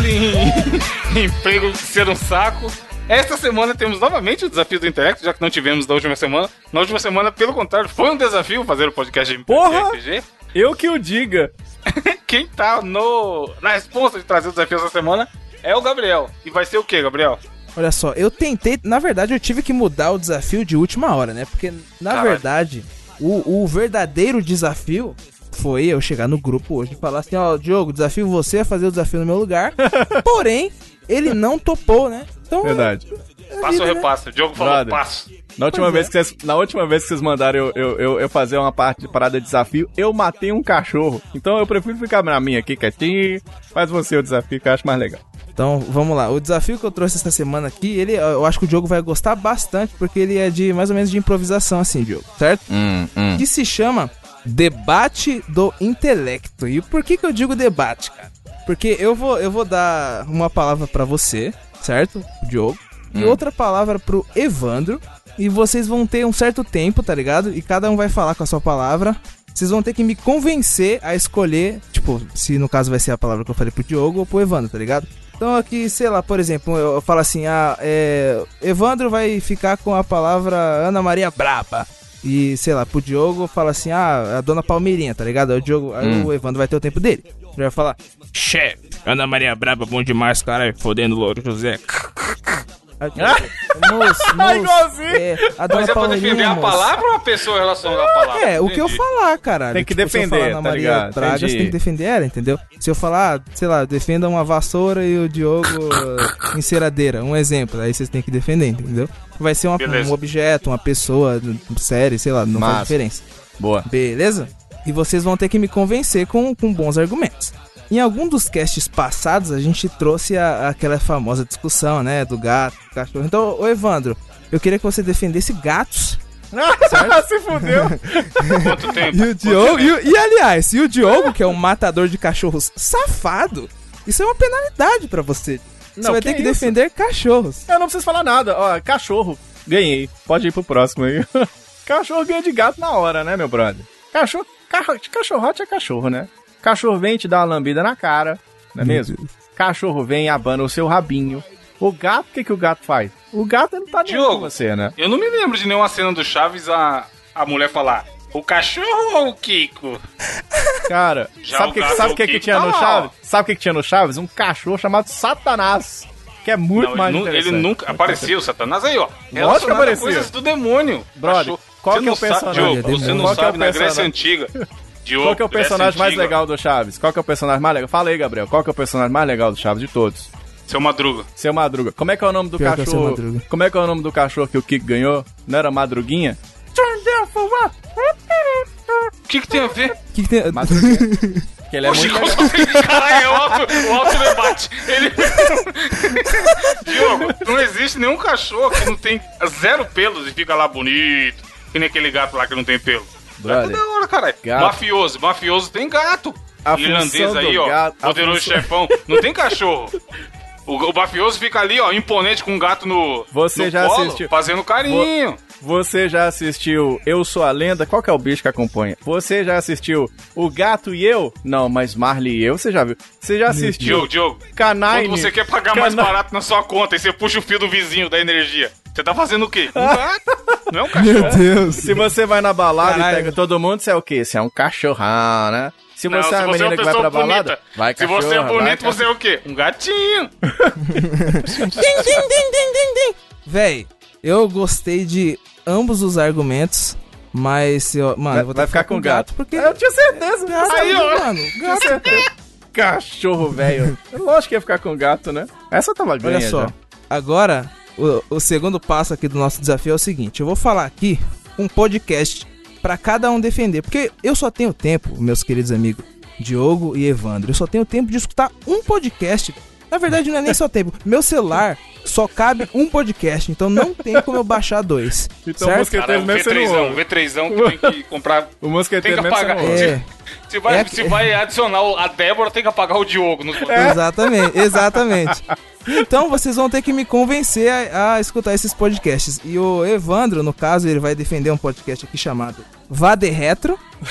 Falando em, em emprego ser um saco. Esta semana temos novamente o desafio do Interact, já que não tivemos da última semana. Na última semana, pelo contrário, foi um desafio fazer o podcast de Porra! RPG. Eu que o diga. Quem tá no, na responsa de trazer o desafio essa semana é o Gabriel. E vai ser o que, Gabriel? Olha só, eu tentei. Na verdade, eu tive que mudar o desafio de última hora, né? Porque, na Caralho. verdade, o, o verdadeiro desafio foi eu chegar no grupo hoje e falar assim: Ó, Diogo, desafio você a fazer o desafio no meu lugar. Porém, ele não topou, né? Então, Verdade. é Passa vida, ou né? repassa? O Diogo falou Brother. passo. Na última, Pois vez é. que vocês, na última vez que vocês mandaram eu, eu, eu, eu fazer uma parte de parada de desafio, eu matei um cachorro. Então eu prefiro ficar na minha aqui quietinho. Faz você o desafio que eu acho mais legal. Então, vamos lá. O desafio que eu trouxe essa semana aqui, ele, eu acho que o Diogo vai gostar bastante, porque ele é de mais ou menos de improvisação, assim, Diogo, certo? Que se chama Debate do Intelecto. E por que, que eu digo debate, cara? Porque eu vou, eu vou dar uma palavra pra você, certo? O Diogo. E outra palavra pro Evandro. E vocês vão ter um certo tempo, tá ligado? E cada um vai falar com a sua palavra vocês vão ter que me convencer a escolher, tipo, se no caso vai ser a palavra que eu falei pro Diogo ou pro Evandro, tá ligado? Então aqui, sei lá, por exemplo, eu, eu falo assim, ah, é, Evandro vai ficar com a palavra Ana Maria Braba. E, sei lá, pro Diogo fala assim, ah, a dona Palmeirinha, tá ligado? Aí o, Diogo, aí Hum. o Evandro vai ter o tempo dele. Ele vai falar, chefe, Ana Maria Braba, bom demais, cara, fodendo o Louro José. Moço, moço, Igualzinho. é, a dona Mas é pra defender a moço. palavra ou a pessoa em relação à palavra? É, o que eu falar, caralho. Tem que Tipo, se eu defender, falar tá Maria? Braga, Entendi. você tem que defender ela, entendeu? Se eu falar, sei lá, defenda uma vassoura e o Diogo uh, enceradeira, um exemplo, aí vocês têm que defender, entendeu? Vai ser uma- um objeto, uma pessoa, série, sei lá, não Massa. faz diferença. Boa. Beleza? E vocês vão ter que me convencer com, com bons argumentos. Em algum dos casts passados, a gente trouxe a- aquela famosa discussão, né? Do gato, do cachorro. Então, ô Evandro, eu queria que você defendesse gatos. Se fudeu. Quanto tempo? E o Quanto Diogo, tempo? e, o- e, aliás, e o Diogo, que é um matador de cachorros safado, isso é uma penalidade pra você. Você Não, vai que ter que isso? defender cachorros. Eu não preciso falar nada. Ó, cachorro. Ganhei. Pode ir pro próximo aí. cachorro ganha de gato na hora, né, meu brother? Cachorro, carro, cachorrote é cachorro, né? Cachorro vem te dar uma lambida na cara, não é Meu mesmo? Cachorro vem e abana o seu rabinho. O gato, o que, que o gato faz? O gato ele tá dentro com você, né? Eu não me lembro de nenhuma cena do Chaves a, a mulher falar o cachorro ou o Kiko? Cara, Já sabe o que, sabe é que, que que tinha tá no lá, Chaves? Sabe o que, que tinha no Chaves? Um cachorro chamado Satanás. Que é muito Não, mais ele, nu- ele interessante. nunca apareceu, o Satanás aí, ó. que Relacionado a aparecia. coisas do demônio. Brother, Cachorro. qual Você que é o não sabe- personagem? Diogo, você não Qual que é sabe na Grécia? Antiga. Diogo, Qual que é o Grécia personagem mais Antiga, legal do Chaves? Qual que é o personagem mais legal? Fala aí, Gabriel. Qual que é o personagem mais legal do Chaves de todos? Seu Madruga. Seu Madruga. Como é que é o nome do Pior que é cachorro? Madruga. Como é que é o nome do cachorro que o Kiko ganhou? Não era Madruguinha? Turn down for what? O que, que tem a ver? O que, que tem. Madruguinha. que ele é Oxi, muito como legal. assim? Caralho, é o alto, o alto debate. Ele... Diogo, não existe nenhum cachorro que não tem zero pelos e fica lá bonito. Que nem aquele gato lá que não tem pelo. É Brother, da hora, caralho. Mafioso, mafioso tem gato. A Irlandês aí, ó. gato- poderoso função- chefão. Não tem cachorro. O, o mafioso fica ali, ó, imponente com um gato no, Você no já colo, assistiu- fazendo carinho. Você já assistiu Eu Sou a Lenda? Qual que é o bicho que acompanha? Você já assistiu O Gato e Eu? Não, mas Marley e Eu, você já viu? Você já assistiu Diogo, Diogo, Canine? quando você quer pagar mais Cana- barato na sua conta e você puxa o fio do vizinho da energia, você tá fazendo o quê? Um Ah. gato? Não é um Meu cachorro. Deus. Se você vai na balada Caralho. e pega todo mundo, você é o quê? Você é um cachorrão, né? Se Não, você é uma menina que vai pra balada, vai Se você é vai bonito, você é o quê? Um gatinho. Véi, eu gostei de ambos os argumentos, mas eu. Mano, Vai, eu vou ter vai que ficar com o gato. porque. Eu tinha certeza. Gato, Aí, ó. mano, Tinha certeza. Cachorro velho. Lógico que ia ficar com gato, né? Essa tava ganha Olha só, já. agora o, o segundo passo aqui do nosso desafio é o seguinte: eu vou falar aqui um podcast pra cada um defender, porque eu só tenho tempo, meus queridos amigos Diogo e Evandro, eu só tenho tempo de escutar um podcast. Na verdade, não é nem só tempo. Meu celular só cabe um podcast, então não tem como eu baixar dois. Então, certo? o mesmo você não V3zão, ouve. V3zão que tem que comprar. O mosqueteiro Tem que apagar. É, Se vai, É se vai adicionar a Débora, tem que apagar o Diogo. Nos... exatamente, exatamente. Então vocês vão ter que me convencer a, a escutar esses podcasts. E o Evandro, no caso, ele vai defender um podcast aqui chamado Vade Retro.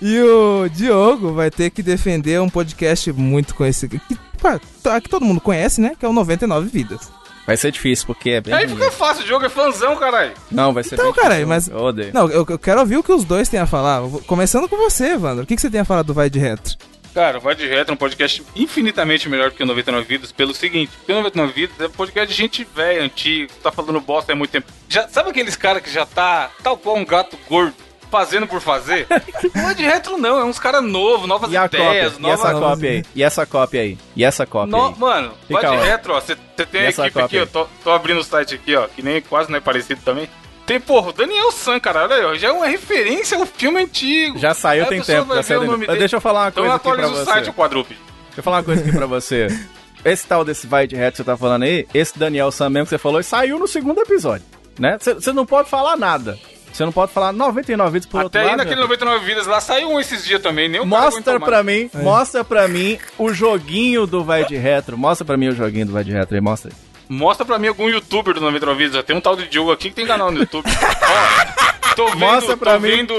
e o Diogo vai ter que defender um podcast muito conhecido. Que, pá, tá- que todo mundo conhece, né? Que é o 99 Vidas. Vai ser difícil, porque é bem Aí fica fácil, o Diogo é fãzão, caralho. Não, vai ser Então, bem caralho, difícil. mas- Eu odeio. Não, eu, eu quero ouvir o que os dois têm a falar. Começando com você, Evandro. O que, que você tem a falar do Vai de Retro? Cara, o Vai de Retro é um podcast infinitamente melhor do que o 99 Vidas, pelo seguinte, o 99 Vidas é um podcast de gente velha, antigo, tá falando bosta há muito tempo. Já, sabe aqueles caras que já tá, tal qual um gato gordo, fazendo por fazer? o Vai de Retro não, é uns caras novos, novas E a ideias, cópia? E novas... essa cópia aí? E essa cópia aí? E essa cópia No- aí? mano, Fica vai de retro, ó. Você tem a essa equipe aqui, ó. Tô, tô abrindo o site aqui, ó. Que nem quase não é parecido também. Tem, porra, o Daniel San, cara. Olha aí, ó. Já é uma referência ao filme antigo. Já saiu Aí tem tempo. Já saiu o nome dele. Deixa eu falar uma Então coisa aqui pra atualiza o você. site, o quadrúpede. Deixa eu falar uma coisa aqui pra você. Esse tal desse vai de reto que você tá falando aí, esse Daniel Sam mesmo que você falou, saiu no segundo episódio, né? Você você não pode falar nada. Você não pode falar 99 vídeos por Até outro aí lado. naquele meu filho. 99 vidas lá saiu um esses dias também. Nem o Mostra pra mim, mostra pra mim o joguinho do Vai de Retro. Mostra pra mim o joguinho do Vai de Retro aí, mostra aí. Mostra pra mim algum youtuber do 99 vidas. Tem um tal de Diogo aqui que tem canal no YouTube. ó, Tô vendo, Mostra pra tô mim. vendo.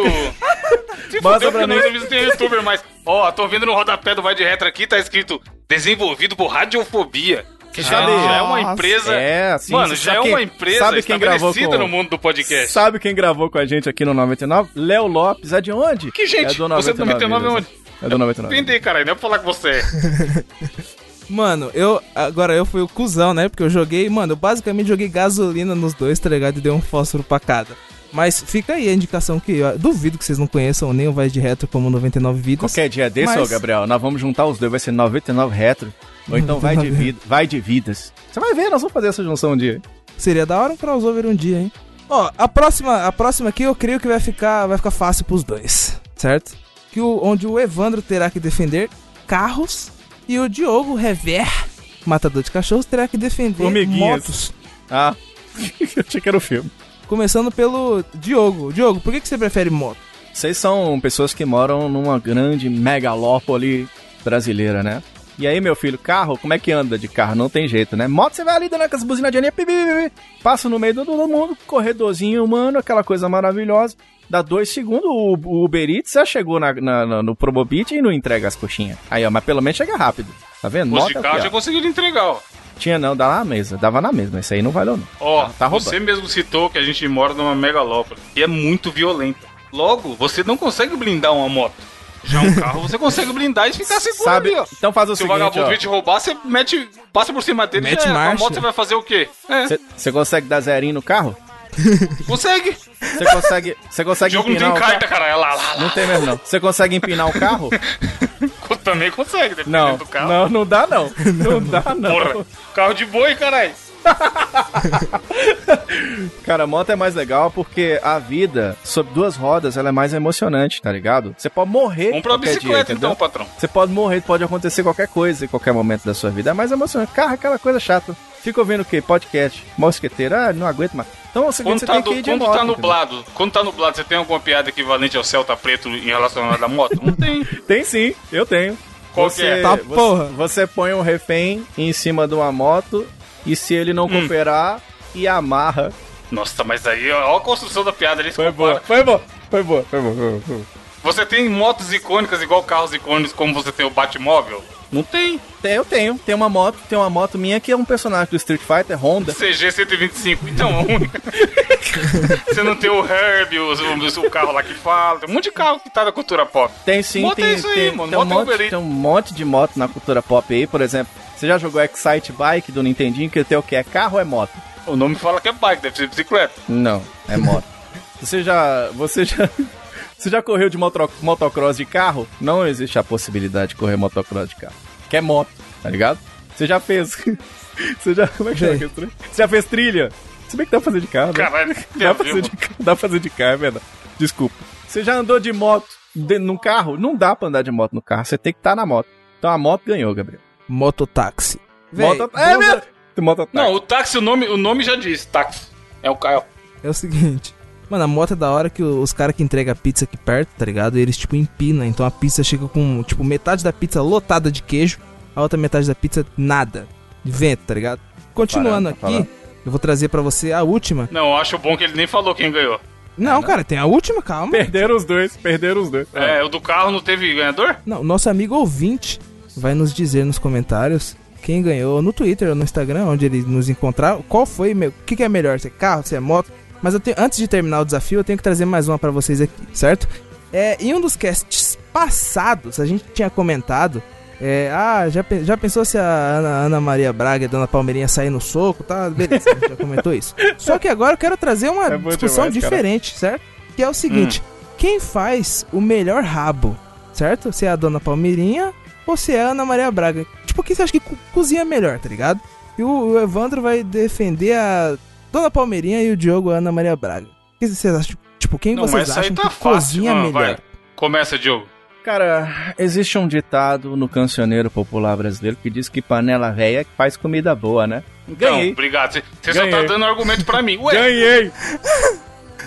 Se Mostra pra mim. não tem- youtuber mais. Ó, tô vendo no rodapé do Vai de Retro aqui, tá escrito desenvolvido por Radiofobia. Que já, Cadê? já é uma empresa. É, assim, Mano, você já é uma empresa sabe quem gravou com- no mundo do podcast. Sabe quem gravou com a gente aqui no 99? Léo Lopes. É de onde? Que gente? É do Você é do 99 é Vidas. É do 99. Vender, caralho, não é pra falar que você é. Mano, eu. Agora eu fui o cuzão, né? Porque eu joguei. Mano, eu basicamente joguei gasolina nos dois, tá ligado? E dei um fósforo pra cada. Mas fica aí a indicação que eu duvido que vocês não conheçam nem o Vai de Retro como 99 Vidas. Qualquer dia desse, Mas- ô Gabriel, nós vamos juntar os dois, vai ser 99 retro. Ou então vai de, 99 vida, vai de vidas. Você vai ver, nós vamos fazer essa junção um dia. Seria da hora um crossover um dia, hein? Ó, a próxima, a próxima aqui eu creio que vai ficar, vai ficar fácil pros dois, certo? Que o, onde o Evandro terá que defender carros e o Diogo Rever, matador de cachorros, terá que defender motos. Ah, eu achei que era o filme. Começando pelo Diogo. Diogo, por que, que você prefere moto? Vocês são pessoas que moram numa grande megalópole brasileira, né? E aí, meu filho, carro, como é que anda de carro? Não tem jeito, né? Moto, você vai ali dando aquelas buzinadinhas, passa no meio do todo mundo, corredorzinho humano, aquela coisa maravilhosa. Dá dois segundos, o, o Uber Eats já chegou na, na- na- no Promobit e não entrega as coxinhas. Aí, ó, mas pelo menos chega rápido. Tá vendo? Moço Moto de é o carro já conseguiu entregar, ó. Tinha não, dá na mesa. Dava na mesma. Isso aí não valeu, não. Ó, Tá- tá roubando. você mesmo citou que a gente mora numa megalópole e é muito violenta. Logo, você não consegue blindar uma moto. Já um carro você consegue blindar e ficar seguro Sabe? ali, ó. Então faz o Se o seguinte, vagabundo ó. vir te roubar, você mete, passa por cima dele Mete já é. A moto você vai fazer o quê? É, Você consegue dar zerinho no carro? consegue. Você consegue, você O consegue jogo não empinar tem o carta, carro? cara. É lá, lá, lá. Não tem mesmo, não. Você consegue empinar o carro? Também consegue, dependendo Não, do carro. não, não dá não. Não dá não. Porra, carro de boi, caralho. Cara, moto é mais legal porque a vida sob duas rodas ela é mais emocionante, tá ligado? Você pode morrer Vamos pra bicicleta dia, então, entendeu? patrão. Você pode morrer, pode acontecer qualquer coisa em qualquer momento da sua vida. É mais emocionante. Carro é aquela coisa chata. Fica ouvindo o quê? Podcast. Mosqueteiro. Ah, não aguento mais. Então, é o seguinte, Quando, você tá, tem que ir de quando moto. tá entendeu? nublado, quando tá nublado, você tem alguma piada equivalente ao Celta Preto em relação à da moto? Não tem. Tem sim, eu tenho. Qual você, que é? Tá, você- porra. Você põe um refém em cima de uma moto e se ele Hum. não cooperar, e amarra. Nossa, mas aí, ó, a construção da piada ali. Foi boa, foi boa, foi boa, foi boa. Foi boa. Você tem motos icônicas igual carros icônicos como você tem o Batmóvel? Não tem. Tem, eu tenho, tem uma moto, tem uma moto minha que é um personagem do Street Fighter, Honda. CG 125, então a única. você não tem o Herb, o, o, carro lá que fala. Tem um monte de carro que tá da cultura pop. Tem sim, tem, isso aí, tem, mano, tem, um monte, tem um monte de moto na cultura pop aí, por exemplo. Você já jogou Excite Bike do Nintendinho, que tem o que? É carro ou é moto? O nome fala que é bike, deve ser bicicleta. Não, é moto. você já. Você já. Você já correu de motro, motocross de carro? Não existe a possibilidade de correr motocross de carro. Que é moto, tá ligado? Você já fez. Você já. Como é que chama? Você já fez trilha? Se bem que dá pra fazer de carro, né? Caralho, Dá pra, fazer de, dá pra fazer de carro, é verdade. Desculpa. Você já andou de moto de, num carro? Não dá pra andar de moto no carro. Você tem que estar na moto. Então a moto ganhou, Gabriel. Mototáxi. Véi, moto, é vamos- mesmo? Moto Não, o táxi, o nome, o nome já diz, táxi. É o carro. É o seguinte. Mano, a moto é da hora que os caras que entregam a pizza aqui perto, tá ligado? Eles, tipo, empinam. Então a pizza chega com, tipo, metade da pizza lotada de queijo, a outra metade da pizza nada. De vento, tá ligado? Continuando Parando, tá aqui, falando. eu vou trazer pra você a última. Não, eu acho bom que ele nem falou quem ganhou. Não, cara, tem a última, calma. Perderam os dois, perderam os dois. É, o do carro não teve ganhador? Não, nosso amigo ouvinte vai nos dizer nos comentários quem ganhou no Twitter ou no Instagram, onde ele nos encontrar, qual foi, o que, que é melhor, se é carro, se é moto. Mas eu tenho, antes de terminar o desafio, eu tenho que trazer mais uma pra vocês aqui, certo? É, em um dos casts passados, a gente tinha comentado, é, ah, já, já pensou se a Ana, Ana Maria Braga e a Dona Palmeirinha sair no soco, tá? Beleza, a gente já comentou isso. Só que agora eu quero trazer uma É discussão demais, cara. diferente, certo? Que é o seguinte, quem faz o melhor rabo, certo? Se é a Dona Palmeirinha ou se é Ana Maria Braga. Tipo, quem você acha que co- cozinha melhor, tá ligado? E o, o Evandro vai defender a Dona Palmeirinha e o Diogo a Ana Maria Braga. O que vocês acham? Tipo, quem Não, vocês mas isso aí acham tá que fácil. cozinha Ah, melhor? vai. Começa, Diogo. Cara, existe um ditado no cancioneiro popular brasileiro que diz que panela velha faz comida boa, né? Não, Ganhei. obrigado. Você você só tá dando argumento pra mim. Ué, Ganhei!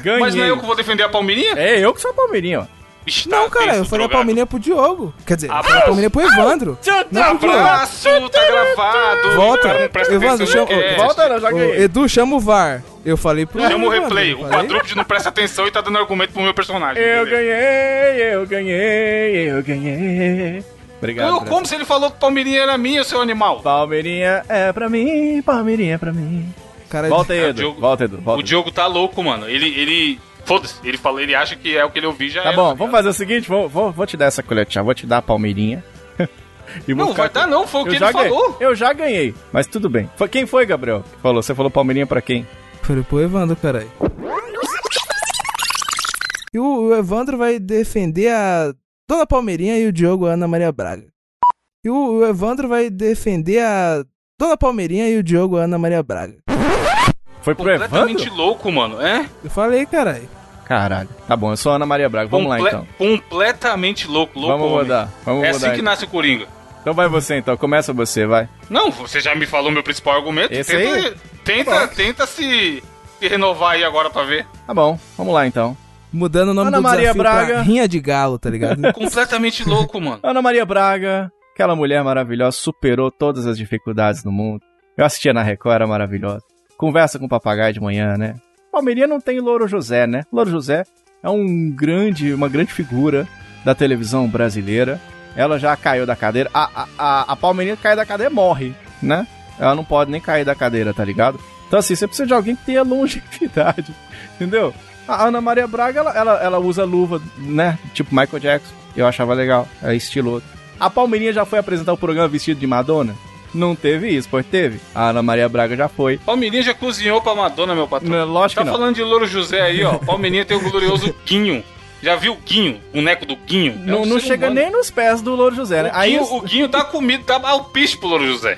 Ganhei! mas não é eu que vou defender a Palmeirinha? É eu que sou a Palmeirinha, ó. Bicho, tá Não, cara, eu falei a palmeirinha pro Diogo. Quer dizer, eu Abraço. falei a palmeirinha pro Evandro. Não, pro Diogo. Abraço, tá gravado. Volta. O cara não presta Evandro, chama- cast. Volta, não, já ganhei. Edu, chama o VAR. Eu falei pro Chama o replay. eu O quadrúpede não presta atenção e tá dando argumento pro meu personagem. Eu beleza. ganhei, eu ganhei, eu ganhei. Obrigado. Fred. como se ele falou que o Palmeirinha era minha, seu animal? Palmeirinha é pra mim, Palmeirinha é pra mim. Cara, Volta aí, o Edu. Diogo- Volta, Edu. Volta. O Diogo tá louco, mano. Ele. ele... Foda-se, ele falou, ele acha que é o que ele ouviu já Tá é, bom, vamos fazer o seguinte, vou, vou, vou te dar essa chá, vou te dar a Palmeirinha. E Não, vai dar não, foi o que ele ganhei. falou. Eu já ganhei, mas tudo bem. Foi, quem foi, Gabriel? que falou? Você falou Palmeirinha pra quem? Falei pro Evandro, caralho. E o, o Evandro vai defender a Dona Palmeirinha e o Diogo Ana Maria Braga. E o, o Evandro vai defender a Dona Palmeirinha e o Diogo Ana Maria Braga. Foi pro Completamente Evandro? louco, mano. É? Eu falei, caralho. Caralho. Tá bom, eu sou a Ana Maria Braga. Vamos lá Comple- então. Completamente louco, louco. Vamos homem. rodar. Vamos É rodar. assim que então. nasce o Coringa. Então vai você então, começa você, vai. Não, você já me falou meu principal argumento. Esse tenta aí? tenta, tenta se, se renovar aí agora pra ver. Tá bom, vamos lá então. Mudando o nome Ana do Maria desafio pra Braga. Rinha de Galo, tá ligado? Completamente louco, mano. Ana Maria Braga, aquela mulher maravilhosa, superou todas as dificuldades no mundo. Eu assistia na Record, era maravilhosa. Conversa com o papagaio de manhã, né? Palmeirinha não tem Louro José, né? Louro José é um grande, uma grande figura da televisão brasileira. Ela já caiu da cadeira. A, a, a, Palmeirinha cai da cadeira e morre, né? Ela não pode nem cair da cadeira, tá ligado? Então assim, você precisa de alguém que tenha longevidade, entendeu? A Ana Maria Braga, ela, ela, ela usa luva, né? Tipo Michael Jackson. Eu achava legal, é estiloso. A Palmeirinha já foi apresentar o programa vestido de Madonna? Não teve isso, pois teve. A Ana Maria Braga já foi. Palmeirinha já cozinhou pra Madonna, meu patrão. Não, lógico Tá que não. falando de Louro José aí, ó. Palmeirinha tem o glorioso Guinho. Já viu o Guinho? O boneco do Guinho? É Não, um não chega humano. nem nos pés do Louro José, né? O Aí Guinho, o, o Guinho tá comido, tá alpiste pro Louro José.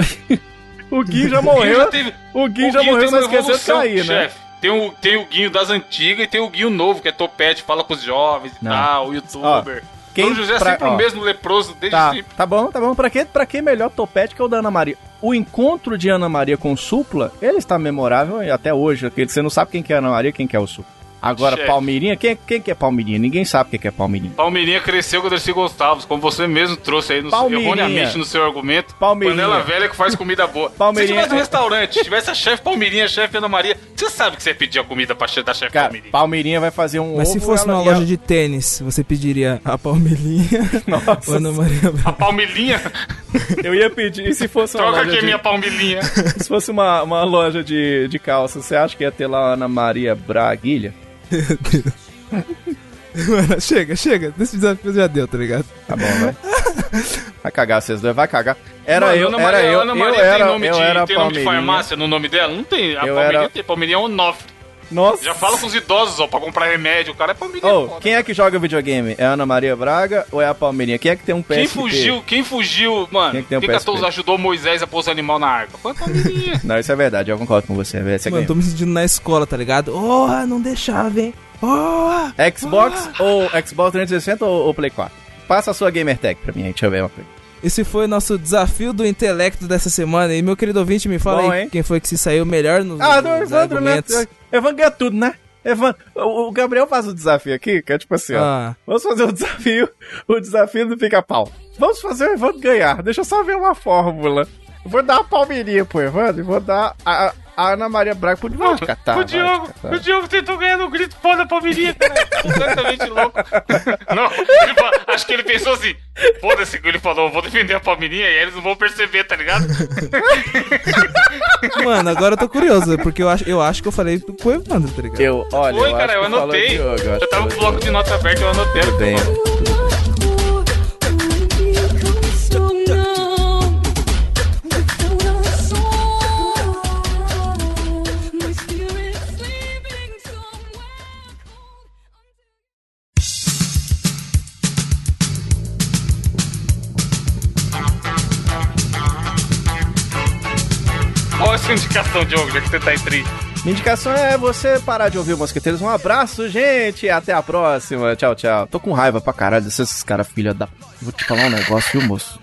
o Gui já O Guinho morreu. já teve. O Gui o já Guinho morreu, mas esqueceu de cair, né? chefe. Tem o, tem o Guinho das antigas e tem o Guinho novo, que é topete, fala pros jovens e Não. tal, o youtuber. Quem José é pra- sempre ó, o mesmo leproso desde Tá, sempre. tá bom, tá bom. Pra que, pra que melhor topete que o da Ana Maria? O encontro de Ana Maria com o Supla, ele está memorável e até hoje. Você não sabe quem que é Ana Maria e quem que é o Supla. Agora, Chefe. Palmeirinha, quem, quem que é Palmeirinha? Ninguém sabe quem que é Palmeirinha. Palmeirinha cresceu com o Dercy Gonçalves, como você mesmo trouxe aí no, Palmeirinha. erroneamente no seu argumento. Palmeirinha. Panela velha que faz comida boa. Palmeirinha Se tivesse um restaurante, tivesse a chefe Palmeirinha, a chefe Ana Maria, você sabe que você ia pedir a comida pra che- da chefe Palmeirinha. Palmeirinha vai fazer um Mas se fosse numa ela- loja de tênis, você pediria a Palmeirinha Nossa, Ana Maria A Braga? palmilhinha, eu ia pedir. E se fosse uma troca loja aqui a de... minha palmilhinha. Se fosse uma, uma loja de, de calça, você acha que ia ter lá a Ana Maria Braguilha? Mano, chega, chega. Desse desafio já deu, tá ligado? Tá bom, vai. Vai cagar, vocês dois, vai cagar. Era Mano, eu, Ana era Maria, eu, Ana eu Maria era, tem nome, eu de, era tem nome de farmácia no nome dela? Não tem. A Eu Palmeirinha era- tem. Palmeirinha é Onofre. Nossa. Já fala com os idosos, ó, pra comprar remédio. O cara é Palmeirinha. Ô, foda. quem é que joga videogame? É a Ana Maria Braga ou é a Palmeirinha? Quem é que tem um PSP? Quem fugiu, quem fugiu, mano? Quem que tem um Quem PSP? 14 ajudou Moisés a pôr os animal na arca? Foi a Palmeirinha. Não, isso é verdade, eu concordo com você. Você Mano, tô me sentindo na escola, tá ligado? Oh, não deixava, hein? Oh! Xbox ou Xbox 360 ou, ou Play 4? Passa a sua gamer tag pra mim aí, deixa eu ver uma coisa. Esse foi o nosso desafio do intelecto dessa semana. E meu querido ouvinte, me fala Bom, aí hein? quem foi que se saiu melhor nos, Ah, nos Evandro, né? argumentos. Evandro ganha tudo, né? Evandro, o, Gabriel faz o desafio aqui, que é tipo assim, ó. Ah, Vamos fazer o desafio, o desafio do pica-pau. Vamos fazer o Evandro ganhar. Deixa eu só ver uma fórmula. Eu vou dar a palmeirinha pro Evandro e vou dar a, a Ana Maria Braga pro Vai te catar, o, Diogo, catar. o Diogo tentou ganhar no grito pô da Palmeirinha, cara. Completamente louco. Não, acho que ele pensou assim: foda-se, ele falou, vou defender a Palmeirinha e eles não vão perceber, tá ligado? mano, agora eu tô curioso, porque eu acho, eu acho que eu falei pro Evandro, tá ligado? Eu, olha, Foi, eu cara, acho eu anotei. Diogo, acho Eu que tava com o bloco de nota aberto, eu anotei. Tudo bem. Qual é indicação, Diogo, já que você tá em tri? Minha indicação é você parar de ouvir o Mosqueteiros. Um abraço, gente. Até a próxima. Tchau, tchau. Tô com raiva pra caralho desses caras, filha da. Vou te falar um negócio, viu, moço?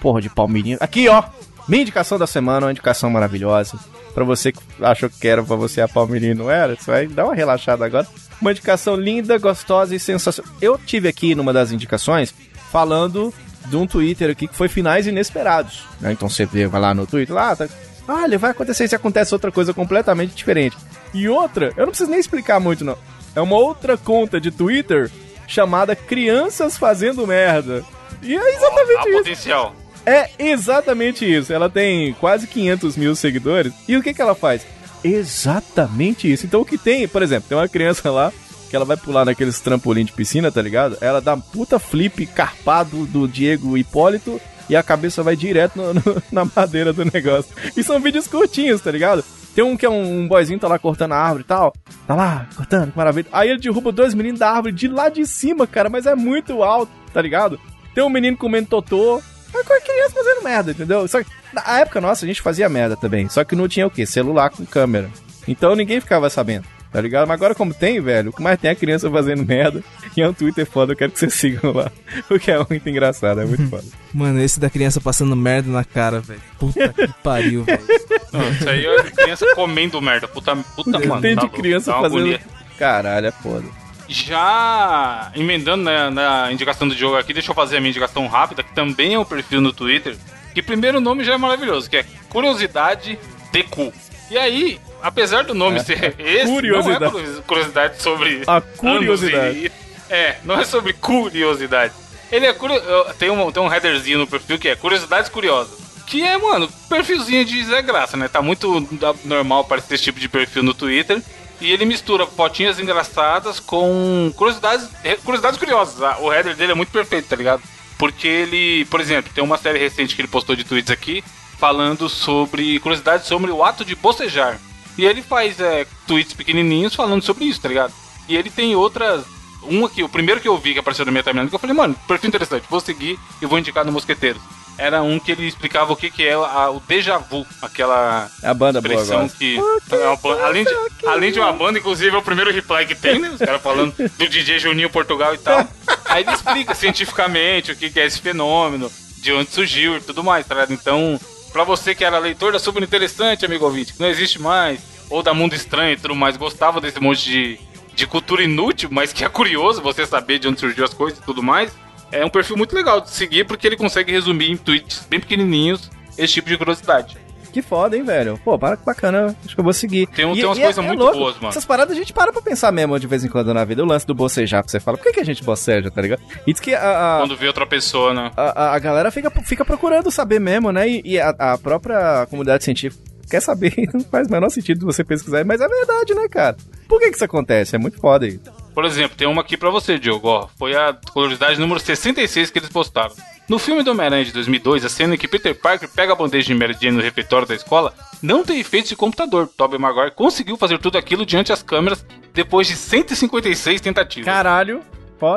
Porra de palmeirinha. Aqui, ó. Minha indicação da semana, uma indicação maravilhosa. Pra você que achou que era pra você a Palmeirinha e não era, você vai dar uma relaxada agora. Uma indicação linda, gostosa e sensacional. Eu tive aqui numa das indicações falando de um Twitter aqui que foi finais inesperados. né? Então você vê, vai lá no Twitter, lá, tá, olha, vai acontecer se acontece outra coisa completamente diferente. E outra, eu não preciso nem explicar muito, não. É uma outra conta de Twitter chamada Crianças Fazendo Merda. E é exatamente Há isso. potencial. É exatamente isso. Ela tem quase 500 mil seguidores. E o que, que ela faz? Exatamente isso. Então o que tem, por exemplo, tem uma criança lá que ela vai pular naqueles trampolim de piscina, tá ligado? Ela dá um puta flip carpado do Diego Hipólito e a cabeça vai direto no- no- na madeira do negócio. E são vídeos curtinhos, tá ligado? Tem um que é um, um boyzinho tá lá cortando a árvore e tal. Tá lá, cortando, que maravilha. Aí ele derruba dois meninos da árvore de lá de cima, cara, mas é muito alto, tá ligado? Tem um menino comendo totô. É com a criança fazendo merda, entendeu? Só que na época nossa a gente fazia merda também. Só que não tinha o quê? Celular com câmera. Então ninguém ficava sabendo, tá ligado? Mas agora, como tem, velho, o que mais tem é criança fazendo merda. E é um Twitter foda, eu quero que vocês sigam lá. Porque é muito engraçado, é muito foda. Mano, esse da criança passando merda na cara, velho. Puta que pariu, velho. Isso aí é criança comendo merda. Puta, puta mano. tem tá de louco, criança uma fazendo. Caralho, é foda. Já emendando na, na indicação do jogo aqui, deixa eu fazer a minha indicação rápida, que também é um perfil no Twitter. Que primeiro nome já é maravilhoso, que é Curiosidade DQ. E aí, apesar do nome ser esse, Curiosidade. não é curiosi- curiosidade sobre A curiosidade. e- é, não é sobre curiosidade. Ele é curio... tem, um, tem um headerzinho no perfil que é Curiosidades Curiosas. Que é, mano, perfilzinho de Zé Graça, né? Tá muito normal aparecer esse tipo de perfil no Twitter. E ele mistura fotinhas engraçadas com curiosidades, curiosidades curiosas. Ah, O header dele é muito perfeito, tá ligado? Porque ele, por exemplo, tem uma série recente que ele postou de tweets aqui falando sobre curiosidades sobre o ato de bocejar. E ele faz é, tweets pequenininhos falando sobre isso, tá ligado? E ele tem outras. Um aqui, o primeiro que eu vi que apareceu na minha timeline, que eu falei, mano, perfil interessante, vou seguir e vou indicar no Mosqueteiros. Era um que ele explicava o que, que é a- o déjà vu, aquela É a banda boa expressão agora. que. é uma banda- além, de, além de uma banda, inclusive é o primeiro reply que tem, né? Os caras falando do DJ Juninho Portugal e tal. Aí ele explica cientificamente o que, que é esse fenômeno, de onde surgiu e tudo mais, tá ligado? Então, pra você que era leitor da Super Interessante, amigo ouvinte, que não existe mais, ou da Mundo Estranho e tudo mais, gostava desse monte de, de cultura inútil, mas que é curioso você saber de onde surgiu as coisas e tudo mais. É um perfil muito legal de seguir porque ele consegue resumir em tweets bem pequenininhos esse tipo de curiosidade. Que foda, hein, velho? Pô, para que bacana. Acho que eu vou seguir. Tem um- E- tem umas é- coisas é muito louco. boas, mano. Essas paradas a gente para pra pensar mesmo de vez em quando na vida. O lance do bocejar, que você fala. Por que, que a gente boceja, tá ligado? E diz que a, a, Quando vê outra pessoa, né? a, a- galera fica, fica procurando saber mesmo, né? E, e a, a própria comunidade científica quer saber. Não faz o menor sentido você pesquisar. Mas é verdade, né, cara? Por que que isso acontece? É muito foda aí. Por exemplo, tem uma aqui pra você, Diogo. Ó, foi a curiosidade número 66 que eles postaram. No filme do Homem-Aranha de 2002, a cena em que Peter Parker pega a bandeja de Mary Jane no refeitório da escola não tem efeitos de computador. Tobey Maguire conseguiu fazer tudo aquilo diante das câmeras depois de 156 tentativas. Caralho,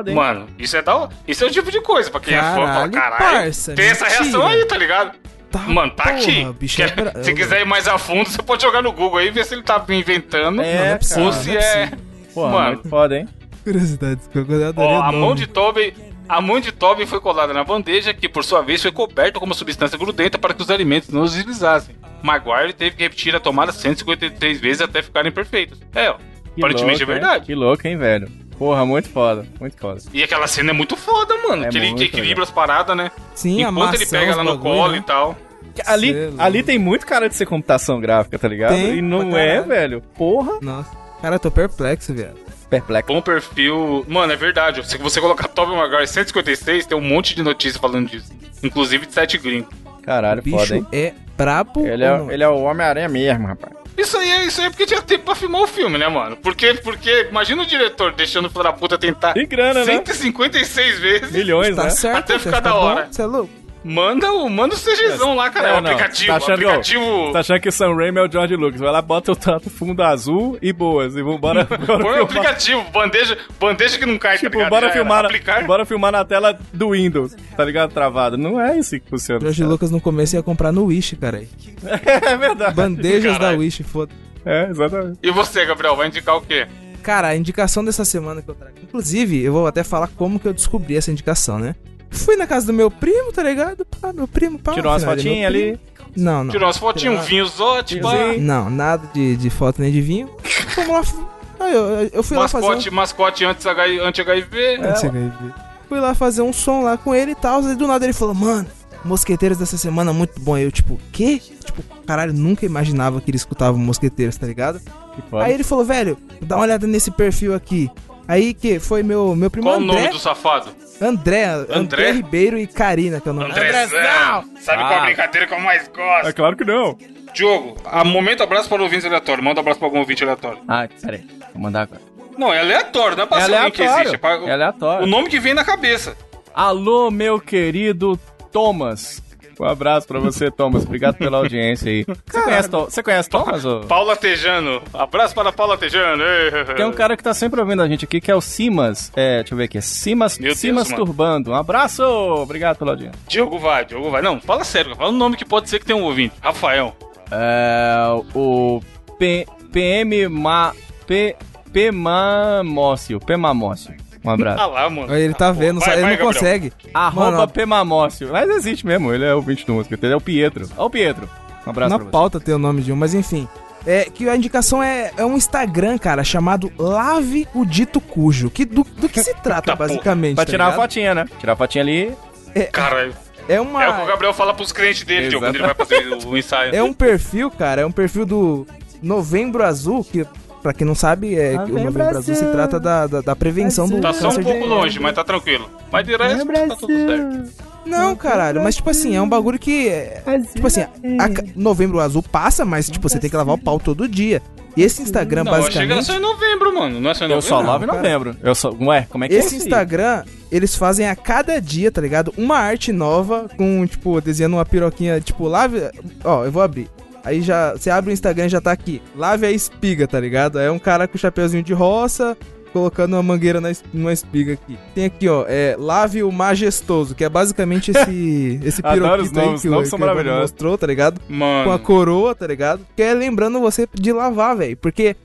hein? Mano, isso é da. Isso é o tipo de coisa pra quem é fã. Fala, Caralho, caralho, parça, tem essa mentira." reação aí, tá ligado? Tá, Mano, tá porra, aqui. bicho Quer- é bra- se quiser ir mais a fundo, você pode jogar no Google aí e ver se ele tá inventando. É, é ou se é é. Porra, mano. muito foda, hein? Curiosidades, que eu adorei Ó, a mão de Toby. A mão de Toby foi colada na bandeja, que por sua vez foi coberta com uma substância grudenta para que os alimentos não os deslizassem. Maguire teve que repetir a tomada 153 vezes até ficarem perfeitos. É, ó. Que Aparentemente louco, é hein? verdade. Que louco, hein, velho? Porra, muito foda, muito foda. E aquela cena é muito foda, mano. É que ele equilibra as paradas, né? Sim, a Enquanto ele pega ela no bagulho, colo né? e tal. Ali, é ali tem muito cara de ser computação gráfica, tá ligado? Tem, e não é, velho. Porra. Nossa. Cara, eu tô perplexo, viado. Perplexo. Bom perfil. Mano, é verdade. Se você colocar Tobey Maguire 156, tem um monte de notícia falando disso. Inclusive de sete gringos. Caralho, O bicho foda, hein? é brabo. Ele ou não é, ele é o Homem-Aranha mesmo, rapaz. Isso aí, é, isso aí é porque tinha tempo pra filmar o filme, né, mano? Porque, porque imagina o diretor deixando o filho da puta tentar E grana, né? 156 vezes. Milhões, Tá né? certo, Até ficar da hora. Você é louco? Manda o, manda o CGzão lá, cara. Não, o aplicativo. Tá achando, aplicativo. tá achando que o Sam Raimi é o George Lucas. Vai lá, bota o tanto fundo azul e boas. E vambora, bora Põe o aplicativo, bandeja, bandeja que não cai, tá Tipo, ligado? bora Já filmar, era. Aplicar. bora filmar na tela do Windows, tá ligado? Travado. Não é isso que funciona. Jorge Lucas no começo ia comprar no Wish, cara. aí. É verdade. Bandejas da Caralho. Wish, foda. É, exatamente. E você, Gabriel, vai indicar o quê? Cara, a indicação dessa semana que eu trago. Inclusive, eu vou até falar como que eu descobri essa indicação, né? Fui na casa do meu primo, tá ligado? Pá, meu primo, pá. Tirou umas é fotinhas ali. Não, não. Tirou umas fotinhas, um pá. Vinhozinho. Não, nada de, de foto nem de vinho. Vamos lá. Aí eu, eu fui lá fazer um... Mascote, mascote anti-HIV. anti-HIV. Antes de HIV. Fui lá fazer um som lá com ele e tal. E do nada ele falou, mano, Mosqueteiros dessa semana muito bom. Aí eu, tipo, quê? Tipo, caralho, nunca imaginava que ele escutava Mosqueteiros, tá ligado? Aí ele falou, velho, dá uma olhada nesse perfil aqui. Aí que foi meu, meu primo Qual o André, nome do safado? André, André, André? Ribeiro e Karina, que é o nome Andrezão! Sabe qual Ah. a brincadeira que eu mais gosto? É claro que não. Diogo, a momento abraço para ouvintes aleatório. Manda um abraço para algum ouvinte aleatório. Ah, peraí. Vou mandar agora. Não, é aleatório, não é pra É alguém que aleatório. existe. É pra- É aleatório. O nome que vem na cabeça. Alô, meu querido Thomas. Um abraço pra você, Thomas. Obrigado pela audiência aí. Você conhece, você conhece Thomas? ô? Paula Tejano. Abraço para Paula Tejano. Tem um cara que tá sempre ouvindo a gente aqui, que é o Simas. É, deixa eu ver aqui. É Simas, Meu Deus, Simas mano. Turbando. Um abraço! Obrigado pela audiência. Diogo vai, Diogo vai. Não, fala sério. Fala um nome que pode ser que tenha um ouvinte. Rafael. É, o P, PM Ma, P, P Mamócio. Um abraço. Ah lá, mano. Ele tá Ah, vendo, vai, ele vai, não Gabriel. consegue. Arroba Mano, P Mamócio. Mas existe mesmo, ele é o 20 do música. Ele é o Pietro. Ó o Pietro. Um abraço Na pra você. pauta tem o nome de um, mas enfim. É que a indicação é, é um Instagram, cara, chamado Lave o Dito Cujo. Que, do, do que se trata, Tá, basicamente? Pra tá tirar a ligado? fotinha, né? Tirar a fotinha ali. Cara, É uma. é o que o Gabriel fala pros clientes dele, Diogo, quando ele vai fazer o ensaio. É um perfil, cara, é um perfil do Novembro Azul, que, pra quem não sabe, é que o Novembro Novembro Azul se trata da, da, da prevenção do Tá só um câncer pouco de... longe, mas tá tranquilo. Mas de resto, tá tudo certo. Não, caralho, mas tipo assim, é um bagulho que. é- Tipo assim, Novembro Azul passa, mas tipo, você tem que lavar o pau todo dia. E esse Instagram, Não, eu basicamente. só em novembro, mano. Não é só em Eu novembro? só não, lavo em novembro. Eu só. Ué, como é que é Esse isso aí? Instagram, eles fazem a cada dia, tá ligado? Uma arte nova com, tipo, desenhando uma piroquinha, tipo, lave. Ó, eu vou abrir. Aí já. Você abre o Instagram e já tá aqui. Lave a espiga, tá ligado? É um cara com chapeuzinho de roça. Colocando uma mangueira na, numa espiga aqui. Tem aqui, ó, é Lave o Majestoso, que é basicamente esse, esse piroquito aí que, o, nomes que o mostrou, tá ligado? com a Mano. coroa, tá ligado? Que é lembrando você de lavar, velho. Porque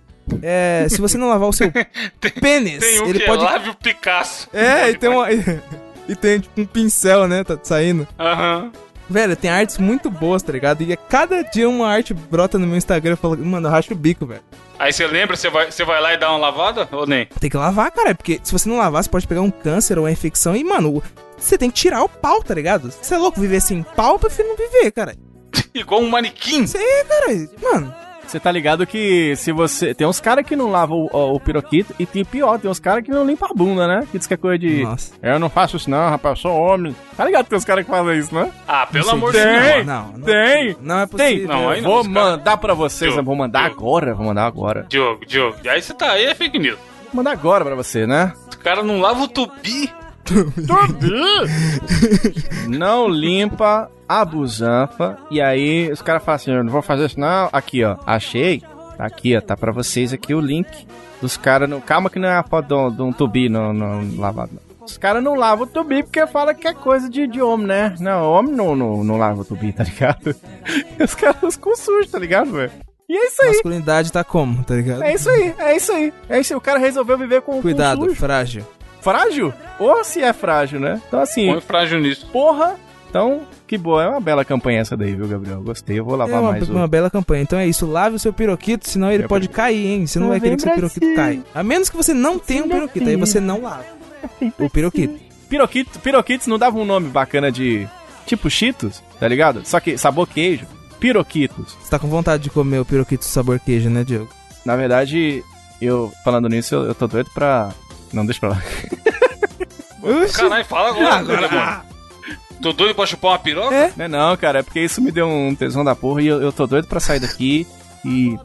é, se você não lavar o seu pênis, Tem um ele que pode. é Lávio Picasso. É, e tem uma. e tem tipo um pincel, né? Tá saindo. Aham. Velho, tem artes muito boas, tá ligado? E a cada dia uma arte brota no meu Instagram e fala, mano, eu racho o bico, velho. Aí você lembra, você vai, você vai lá e dá uma lavada? Ou nem? Tem que lavar, cara, porque se você não lavar, você pode pegar um câncer ou uma infecção e, mano, você tem que tirar o pau, tá ligado? Você é louco viver sem pau, eu prefiro não viver, cara. Igual um manequim. Você é, cara. Mano, Você tá ligado que se você. Tem uns caras que não lavam o, o, o piroquito e tem pior, tem uns caras que não limpam a bunda, né? Que diz que é coisa de. nossa. Eu não faço isso não, rapaz, eu sou homem. Tá ligado que tem uns caras que fazem isso, né? Ah, pelo Não amor de Tem. Deus. Não, não. Tem! Não é Tem! possível. Não, aí não. vou mandar pra vocês, Diogo, vou mandar Diogo. agora, vou mandar agora. Diogo, Diogo. E aí você tá aí, é fake news. Vou mandar agora pra você, né? O cara não lava o tubi. não limpa a busanfa. E aí os caras falam assim: eu não vou fazer isso, não. Aqui, ó. Achei. Tá aqui, ó. Tá pra vocês aqui o link dos caras. No... Calma que não é a foto de um- tubi no, no lavado. Os caras não lavam o tubi porque fala que é coisa de, de homem, né? Não, homem não, não, não lava o tubi, tá ligado? Os caras com sujo, tá ligado, velho? E é isso aí. Masculinidade tá como, tá ligado? É isso aí, é isso aí. É isso aí. O cara resolveu viver com, com Cuidado, sujo. frágil. Frágil? Ou se é frágil, né? Então assim, Põe frágil nisso. porra. Então, que boa. É uma bela campanha essa daí, viu, Gabriel? Gostei. Eu vou É lavar uma, mais uma o... bela campanha. Então é isso, lave o seu piroquito, senão ele Eu pode cair, hein? Você não vai querer que seu piroquito caia. A menos que você não tenha um piroquito, aí você não lava. O piroquito. Piroquito, piroquitos não dava um nome bacana de... Tipo Cheetos, tá ligado? Só que sabor queijo. Piroquitos. Você tá com vontade de comer o piroquito sabor queijo, né, Diogo? Na verdade, eu... Falando nisso, eu, eu tô doido pra... Não, deixa pra lá. Caralho, fala agora, agora, mano. Tô doido pra chupar uma piroca? É. Não é não, cara. É porque isso me deu um tesão da porra e eu, eu tô doido pra sair daqui e...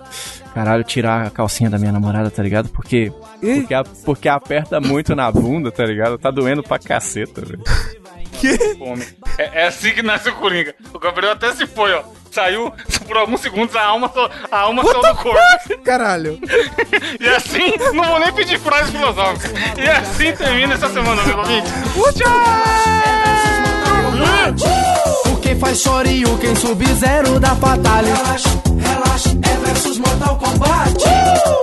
Caralho, tirar a calcinha da minha namorada, tá ligado? Porque... Porque, a- porque aperta muito na bunda, tá ligado? Tá doendo pra caceta, velho. Fome. É, é assim que nasce o Coringa. O Gabriel até se foi, ó. Saiu, por alguns segundos, a alma, só- a alma saiu do corpo. caralho. E assim, não vou nem pedir frase filosófica. E assim termina essa semana, meu ouvinte. O quem faz chorinho, quem sub-zero da Fatale. Relaxa, relaxa, é versus Mortal Kombat.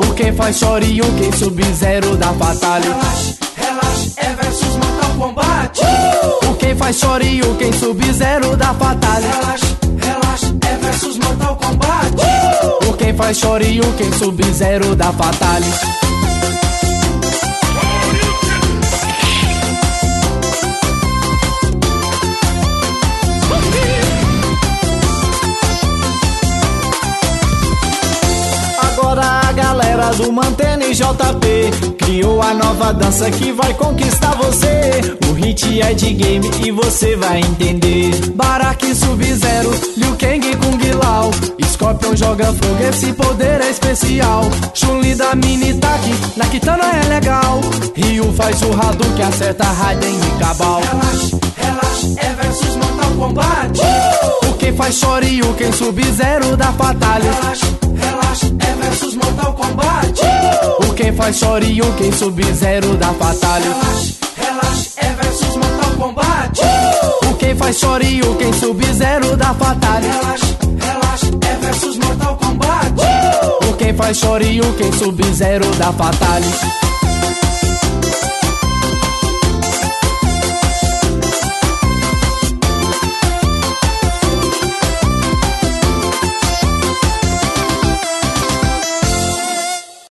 O quem faz chorinho, quem sub-zero da Fatale. Relaxa, relaxa, é versus Mortal Kombat. O quem faz Shoryuken, Sub-Zero da Fatalha. Relaxa, relaxa, é versus Mortal Kombat. O quem faz Shoryuken, Sub-Zero da Fatalha. Do Mantene JP criou a nova dança que vai conquistar você. O hit é de game e você vai entender. Baraki Sub-Zero, Liu Kang Kung Lao. Scorpion joga fogo, esse poder é especial. Chun-Li da mini taque, na Kitana é legal. Ryu faz o Hadouken, acerta Raiden e Cabal. Relaxa, relaxa, é versus Mortal Kombat. O quem faz Shoryuken, Sub-Zero da Fatalha. Relaxa, relaxa, é versus Mortal Kombat. O quem faz Shoryuken, Sub-Zero da Fatalha. Relaxa, relaxa, é versus Mortal Kombat. O quem faz Shoryuken, Sub-Zero da Fatalha. Relaxa, relaxa, é versus Mortal Kombat. O quem faz Shoryuken, Sub-Zero da Fatalha.